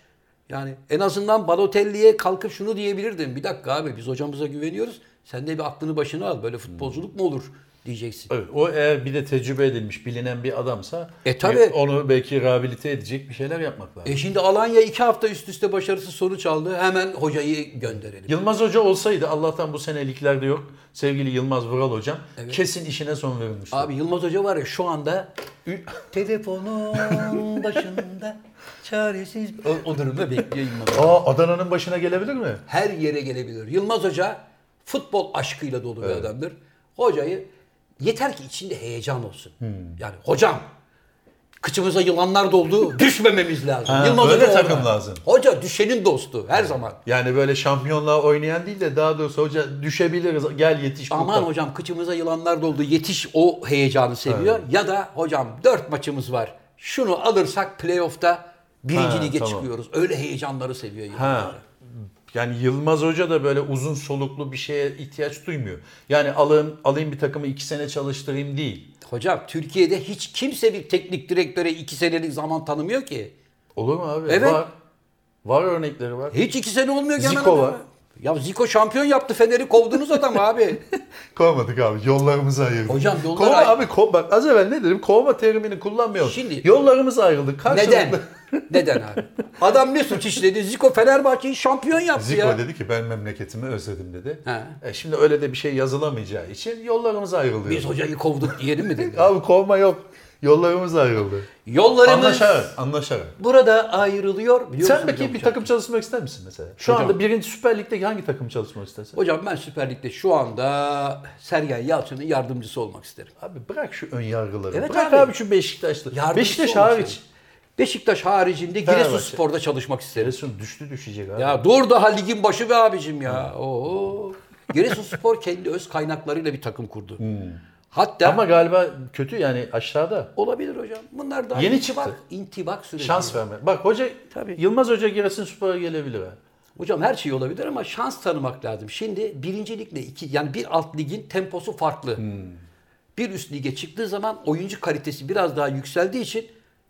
Yani en azından Balotelli'ye kalkıp şunu diyebilirdin. Bir dakika abi biz hocamıza güveniyoruz. Sen de bir aklını başına al. Böyle futbolculuk mu olur diyeceksin. Evet, o eğer bir de tecrübe edilmiş, bilinen bir adamsa E, tabii. onu belki rehabilite edecek bir şeyler yapmak lazım. E şimdi Alanya iki hafta üst üste başarısız sonuç aldı. Hemen hocayı gönderelim. Yılmaz Hoca olsaydı Allah'tan bu sene liglerde yok. Sevgili Yılmaz Vural Hocam kesin işine son verilmişti. Abi Yılmaz Hoca var ya şu anda telefonun başında çaresiz o, o durumda bekliyor Yılmaz Hoca. Aa Adana'nın başına gelebilir mi? Her yere gelebilir. Yılmaz Hoca futbol aşkıyla dolu bir adamdır. Hocayı yeter ki içinde heyecan olsun. Hmm. Yani hocam kıçımıza yılanlar doldu düşmememiz lazım. Ha, Yılmaz böyle takım orada. lazım. Hoca düşenin dostu her zaman. Yani böyle şampiyonluğa oynayan değil de daha doğrusu hoca düşebiliriz gel yetiş Aman kurtar. hocam kıçımıza yılanlar doldu yetiş o heyecanı seviyor. Ya da hocam dört maçımız var. Şunu alırsak playoff'ta birinci Ha, lige tamam. çıkıyoruz. Öyle heyecanları seviyor Yılmaz Ha. Yani Yılmaz Hoca da böyle uzun soluklu bir şeye ihtiyaç duymuyor. Yani alayım, alayım bir takımı iki sene çalıştırayım değil. Hocam Türkiye'de hiç kimse bir teknik direktöre iki senelik zaman tanımıyor ki. Olur mu abi? Evet. Var. Var örnekleri var. Hiç iki sene olmuyor ki adama. var. Ya Zico şampiyon yaptı Fener'i kovdunuz adam abi. Kovmadık abi. Yollarımızı ayırdık. Hocam yollar Kovma ay- abi kov, bak az evvel ne dedim? Kovma terimini kullanmıyorum. Şimdi- Yollarımız ayrıldı. Karşılıklı. Neden? Neden abi? Adam ne suç işledi? Zico Fenerbahçe'yi şampiyon yaptı Zico ya. dedi ki ben memleketimi özledim dedi. He. E şimdi öyle de bir şey yazılamayacağı için yollarımız ayrıldı. Biz hocayı kovduk diyelim mi dedi. Abi kovma yok. Yollarımız ayrıldı. Yollarımız Anlaşarak, anlaşarak. burada ayrılıyor. Biliyor Sen peki bir takım çalışmak ister misin mesela? Şu Hocam- anda birinci Süper Lig'deki hangi takım çalışmak istersin? Hocam ben Süper Lig'de şu anda Sergen Yalçın'ın yardımcısı olmak isterim. Abi bırak şu ön yargıları. Evet bırak abi. abi. şu Beşiktaşlı. Yardımcısı Beşiktaş hariç. Beşiktaş haricinde. Giresunspor'da çalışmak isterim. Giresun düştü düşecek abi. Ya dur daha ligin başı be abicim ya. Oo. Giresunspor kendi öz kaynaklarıyla bir takım kurdu. Hatta Ama galiba kötü yani aşağıda. olabilir hocam. Bunlar daha Yeni intibak, çıktı. intibak süreci. Şans verme. Bak hoca Tabii. Yılmaz Hoca Giresunspor'a gelebilir ha. Hocam her şey olabilir ama şans tanımak lazım. Şimdi birinci ligle iki yani bir alt ligin temposu farklı. Bir üst lige çıktığı zaman oyuncu kalitesi biraz daha yükseldiği için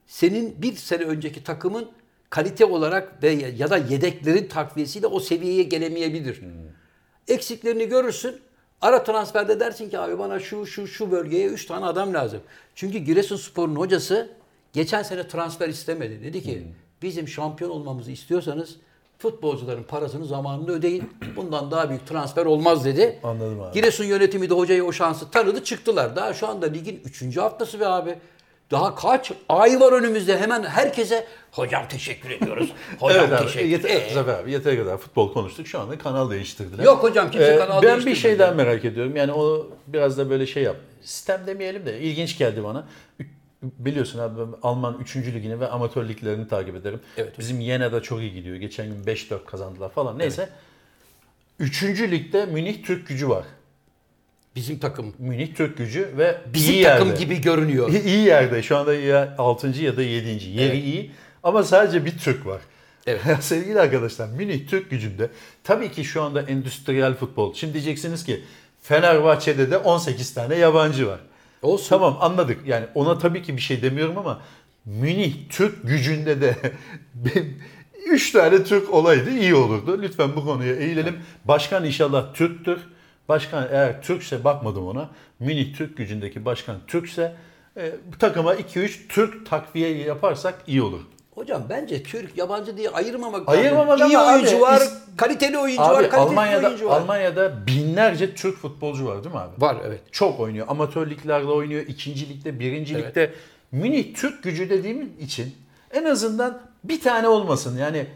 senin bir sene önceki takımın kalite olarak ve ya da yedeklerin takviyesiyle o seviyeye gelemeyebilir. Eksiklerini görürsün. Ara transferde dersin ki abi bana şu şu şu bölgeye 3 tane adam lazım. Çünkü Giresunspor'un hocası geçen sene transfer istemedi. Dedi ki bizim şampiyon olmamızı istiyorsanız futbolcuların parasını zamanında ödeyin. Bundan daha büyük transfer olmaz dedi. Anladım abi. Giresun yönetimi de hocaya o şansı tanıdı çıktılar. Daha şu anda ligin 3. haftası be abi. Daha kaç ay var önümüzde hemen herkese hocam teşekkür ediyoruz. Hocam evet abi. teşekkür Yeter, Ee, Zafer abi yeteri kadar futbol konuştuk. Şu anda kanal değiştirdiler. Yok hocam, kimse Ee, kanal Ben bir şeyden merak ediyorum. Yani o biraz da böyle şey yap. Sistem demeyelim de ilginç geldi bana. Biliyorsun abi ben Alman 3. ligini ve amatör liglerini takip ederim. Evet. Bizim Yena'da çok iyi gidiyor. Geçen gün 5-4 kazandılar falan. Neyse. 3. ligde Münih Türk gücü var. Bizim takım. Münih Türk gücü ve Bizim iyi takım yerde. gibi görünüyor. İyi, yerde. Şu anda ya 6. ya da 7. Yeri Evet. iyi ama sadece bir Türk var. Evet. Sevgili arkadaşlar Münih Türk gücünde tabii ki şu anda endüstriyel futbol. Şimdi diyeceksiniz ki Fenerbahçe'de de 18 tane yabancı var. Olsun. Tamam anladık. Yani ona tabii ki bir şey demiyorum ama Münih Türk gücünde de 3 tane Türk olaydı iyi olurdu. Lütfen bu konuya eğilelim. Başkan inşallah Türktür. Başkan eğer Türkse bakmadım ona. Münih Türk gücündeki başkan Türkse e, bu takıma 2-3 Türk takviye yaparsak iyi olur. Hocam bence Türk yabancı diye ayırmamak Ayırmamak lazım. İyi ama oyuncu abi, var, kaliteli oyuncu Abi var, kalitesiz Almanya'da oyuncu var. Almanya'da binlerce Türk futbolcu var değil mi abi? Var evet. Çok oynuyor. Amatör liglerde oynuyor. ikinci ligde, birinci Evet. ligde. Münih Türk gücü dediğim için en azından bir tane olmasın. Yani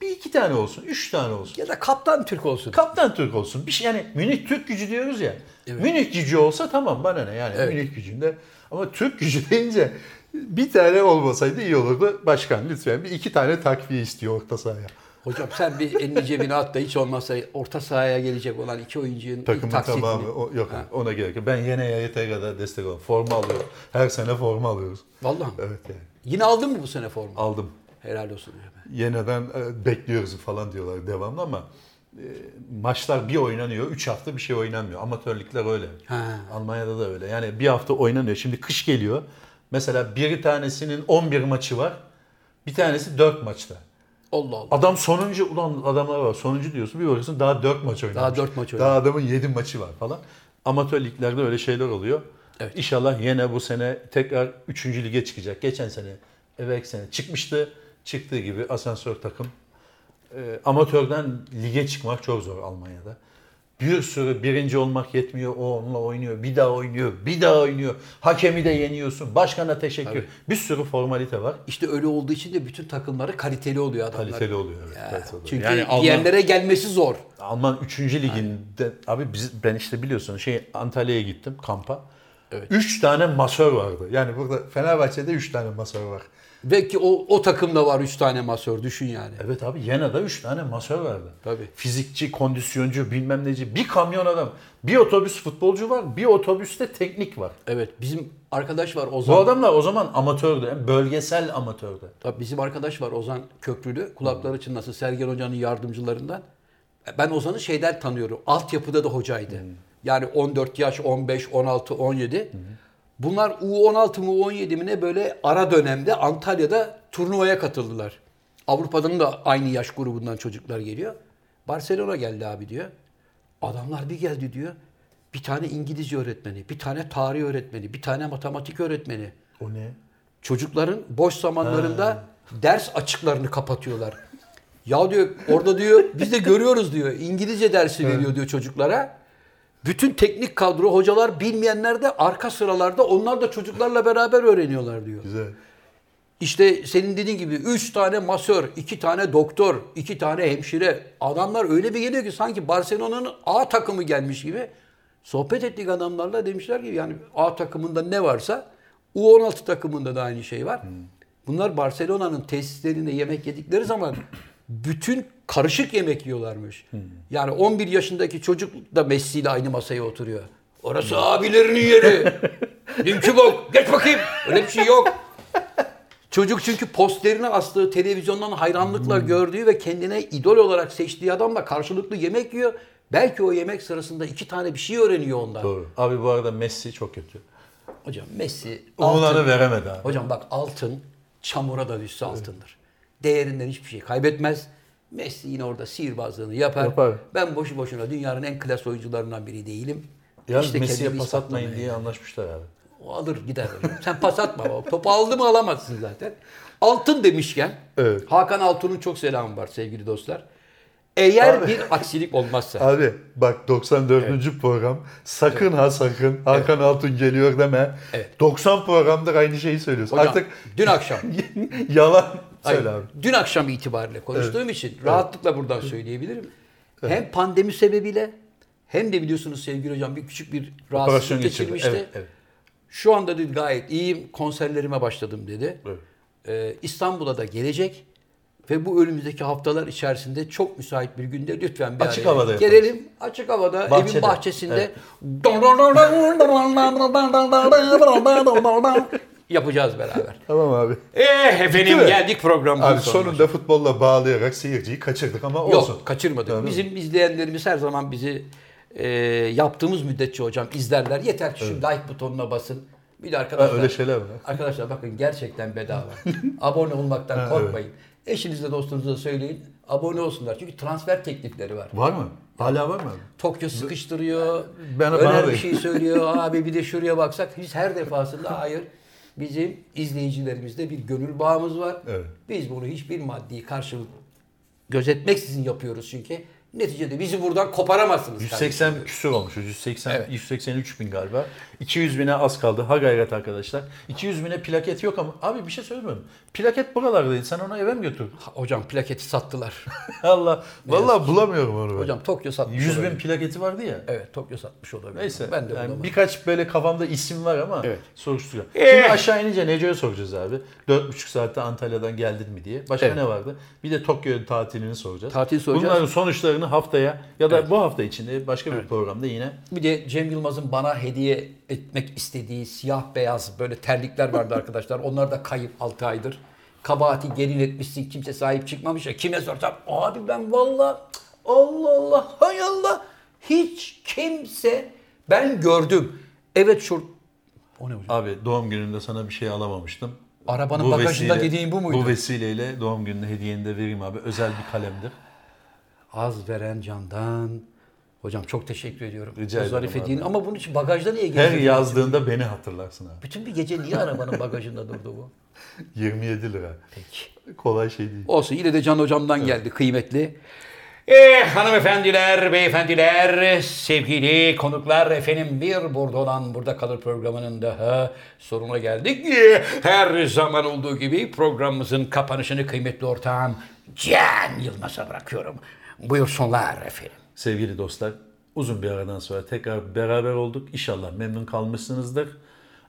bir iki tane olsun, üç tane olsun. Ya da kaptan Türk olsun. Kaptan Türk olsun. Bir şey yani Münih Türk gücü diyoruz ya. Evet. Münih gücü olsa tamam bana ne yani Evet. Münih gücünde. Ama Türk gücü deyince bir tane olmasaydı iyi olurdu. Başkan lütfen bir iki tane takviye istiyor orta sahaya. Hocam sen bir elini cebine at da hiç olmazsa orta sahaya gelecek olan iki oyuncunun ilk Takımın taksitini. tamamı o, yok Ha. ona gerek yok. Ben yine yeteri kadar destek oluyorum. Forma alıyoruz. Her sene forma alıyoruz. Vallahi? Evet yani. Yine aldın mı bu sene forma? Aldım. Helal olsun. Yeniden e, bekliyoruz falan diyorlar devamlı ama e, maçlar bir oynanıyor. 3 hafta bir şey oynanmıyor. Amatörlükler öyle. Ha. Almanya'da da öyle. Yani bir hafta oynanıyor. Şimdi kış geliyor. Mesela bir tanesinin 11 maçı var. Bir tanesi 4 maçta. Allah Allah. Adam sonuncu, ulan adamlar var sonuncu diyorsun bir bakıyorsun daha 4 maç oynamış. Daha dört maç Daha adamın 7 maçı var falan. Amatör liglerde öyle şeyler oluyor. Evet. İnşallah yine bu sene tekrar 3. lige çıkacak. Geçen sene, evvelki sene çıkmıştı. Çıktığı gibi asansör takım. Ee, amatörden lige çıkmak çok zor Almanya'da. Bir sürü birinci olmak yetmiyor. O onunla oynuyor. Bir daha oynuyor. Bir daha oynuyor. Hakemi de yeniyorsun. Başkana teşekkür. Tabii. Bir sürü formalite var. İşte öyle olduğu için de bütün takımları kaliteli oluyor adamlar. Kaliteli oluyor. Evet, Ya, oluyor. Çünkü Yani Alman- gelmesi zor. Alman 3. liginde abi biz ben işte biliyorsun şey Antalya'ya gittim kampa. Evet. 3 tane masör vardı. Yani burada Fenerbahçe'de 3 tane masör var. Belki o, o takımda var 3 tane masör düşün yani. Evet abi Yena'da 3 tane masör vardı. Tabii. Fizikçi, kondisyoncu, bilmem neci. Bir kamyon adam. Bir otobüs futbolcu var. Bir otobüste teknik var. Evet bizim arkadaş var Ozan. Bu adamlar o zaman amatördü. yani bölgesel amatördü. Tabii bizim arkadaş var Ozan Köprülü. Kulakları çınlasın Sergen Hoca'nın yardımcılarından. Ben Ozan'ı şeyden tanıyorum. Altyapıda da hocaydı. Yani 14 yaş, 15, 16, 17. Bunlar U16 mı U17 mi ne böyle ara dönemde Antalya'da turnuvaya katıldılar. Avrupa'dan da aynı yaş grubundan çocuklar geliyor. Barcelona geldi abi diyor. Adamlar bir geldi diyor. Bir tane İngilizce öğretmeni, bir tane tarih öğretmeni, bir tane matematik öğretmeni. O ne? Çocukların boş zamanlarında ders açıklarını kapatıyorlar. Ya diyor orada diyor biz de görüyoruz diyor. İngilizce dersi veriyor diyor çocuklara. Bütün teknik kadro hocalar bilmeyenler de arka sıralarda onlar da çocuklarla beraber öğreniyorlar diyor. Güzel. İşte senin dediğin gibi 3 tane masör, 2 tane doktor, 2 tane hemşire. Adamlar öyle bir geliyor ki sanki Barcelona'nın A takımı gelmiş gibi. Sohbet ettik adamlarla demişler ki yani A takımında ne varsa U16 takımında da aynı şey var. Bunlar Barcelona'nın tesislerinde yemek yedikleri zaman bütün karışık yemek yiyorlarmış. Yani 11 yaşındaki çocuk da Messi ile aynı masaya oturuyor. Orası abilerinin yeri. Dünkü bok. Geç bakayım. Öyle bir şey yok. Çocuk çünkü posterini astığı televizyondan hayranlıkla gördüğü ve kendine idol olarak seçtiği adamla karşılıklı yemek yiyor. Belki o yemek sırasında iki tane bir şey öğreniyor ondan. Doğru. Abi bu arada Messi çok kötü. Hocam Messi Umutlarını altın. veremedi abi. Hocam bak altın çamura da düşse altındır. Değerinden hiçbir şey kaybetmez. Messi yine orada sihirbazlığını yapar. Yapar. Ben boşu boşuna dünyanın en klas oyuncularından biri değilim. Yalnız İşte Messi'ye pas atmayın diye anlaşmışlar abi. O alır gider. Sen pas atma. Topu aldı mı alamazsın zaten. Altın demişken Evet. Hakan Altun'un çok selamı var sevgili dostlar. Eğer Abi. bir aksilik olmazsa. Abi bak 94. program sakın ha sakın Hakan Altun geliyor deme. Evet. 90 programdır aynı şeyi söylüyorsun. Hocam, Artık dün akşam yalan Hayır, söyle abi. Dün akşam itibariyle konuştuğum için rahatlıkla buradan söyleyebilirim. Hem pandemi sebebiyle hem de biliyorsunuz sevgili hocam bir küçük bir rahatsızlık geçirmişti. Evet, evet. Şu anda dedi gayet iyiyim. Konserlerime başladım dedi. Evet. Ee, İstanbul'a da gelecek ve bu önümüzdeki haftalar içerisinde çok müsait bir günde lütfen bir Açık araya havada yaparız. gelelim. Açık havada Bahçede. evin bahçesinde yapacağız beraber. Tamam abi. Eh efendim geldik programımızın Abi sonuna. sonunda futbolla bağlayarak seyirciyi kaçırdık ama olsun. Yok kaçırmadık. Tamam. Bizim izleyenlerimiz her zaman bizi e, yaptığımız müddetçe hocam izlerler. Yeter ki şu like butonuna basın. Bir de arkadaşlar. Ha, öyle şeyler var. Arkadaşlar bakın gerçekten bedava. Abone olmaktan korkmayın. Eşinizle dostunuza söyleyin. Abone olsunlar. Çünkü transfer teklifleri var. Var mı? Hala var mı? Tokyo sıkıştırıyor. Ben- öner bir şey söylüyor. Abi bir de şuraya baksak. Biz her defasında hayır. Bizim izleyicilerimizde bir gönül bağımız var. Evet. Biz bunu hiçbir maddi karşılık gözetmeksizin yapıyoruz çünkü. Neticede bizi buradan koparamazsınız. 180 kardeşim. küsur olmuş. 180 Evet. 183 bin galiba. 200 bine az kaldı. Ha gayret arkadaşlar. 200 bine plaket yok ama abi bir şey söylemiyorum. Plaket buralardaydı. Sen onu eve mi götürdün? Hocam plaketi sattılar. Allah. Vallahi bulamıyorum onu. ben. Hocam Tokyo satmış 100 bin olabilir. plaketi vardı ya. Evet Tokyo satmış olabilir. Neyse. Ben de yani birkaç böyle kafamda isim var ama Evet. soruşturuyor. Eh. Şimdi aşağı inince Neco'ya soracağız abi. 4,5 saatte Antalya'dan geldin mi diye. Başka Evet. ne vardı? Bir de Tokyo tatilini soracağız. Tatil soracağız. Bunların sonuçlarını haftaya ya da bu hafta içinde başka bir programda yine Bir de Cem Yılmaz'ın bana hediye etmek istediği siyah beyaz böyle terlikler vardı arkadaşlar. Onlar da kayıp 6 aydır. Kabahati gelin etmişsin kimse sahip çıkmamış ya. Kime sorsam abi ben valla Allah Allah hay Allah hiç kimse ben gördüm. Evet şu o ne hocam? Abi doğum gününde sana bir şey alamamıştım. Arabanın bagajında dediğin bu muydu? Bu vesileyle doğum gününde hediyeni de vereyim abi. Özel bir kalemdir. Az veren candan. Hocam çok teşekkür ediyorum. Rica ederim hediyen ama bunun için bagajda niye Her geziyorsun? yazdığında beni hatırlarsın abi. Bütün bir gece niye arabanın bagajında durdu bu? 27 lira. Peki. Kolay şey değil. Olsun yine de Can Hocam'dan geldi kıymetli. Eh hanımefendiler, beyefendiler, sevgili konuklar efendim bir burada olan burada kalır programının daha sonuna geldik. Her zaman olduğu gibi programımızın kapanışını kıymetli ortağım Can Yılmaz'a bırakıyorum. Buyursunlar efendim. Sevgili dostlar, uzun bir aradan sonra tekrar beraber olduk. İnşallah memnun kalmışsınızdır.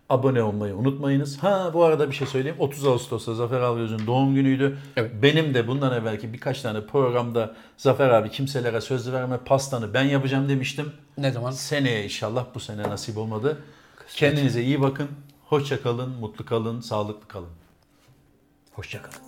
Abone olmayı unutmayınız. Ha bu arada bir şey söyleyeyim. 30 Ağustos'ta Zafer Algöz'ün doğum günüydü. Benim de bundan evvelki birkaç tane programda Zafer abi kimselere söz verme pastanı ben yapacağım demiştim. Ne zaman? Seneye inşallah bu sene nasip olmadı. Kendinize iyi bakın. Hoşça kalın, mutlu kalın, sağlıklı kalın. Hoşçakalın.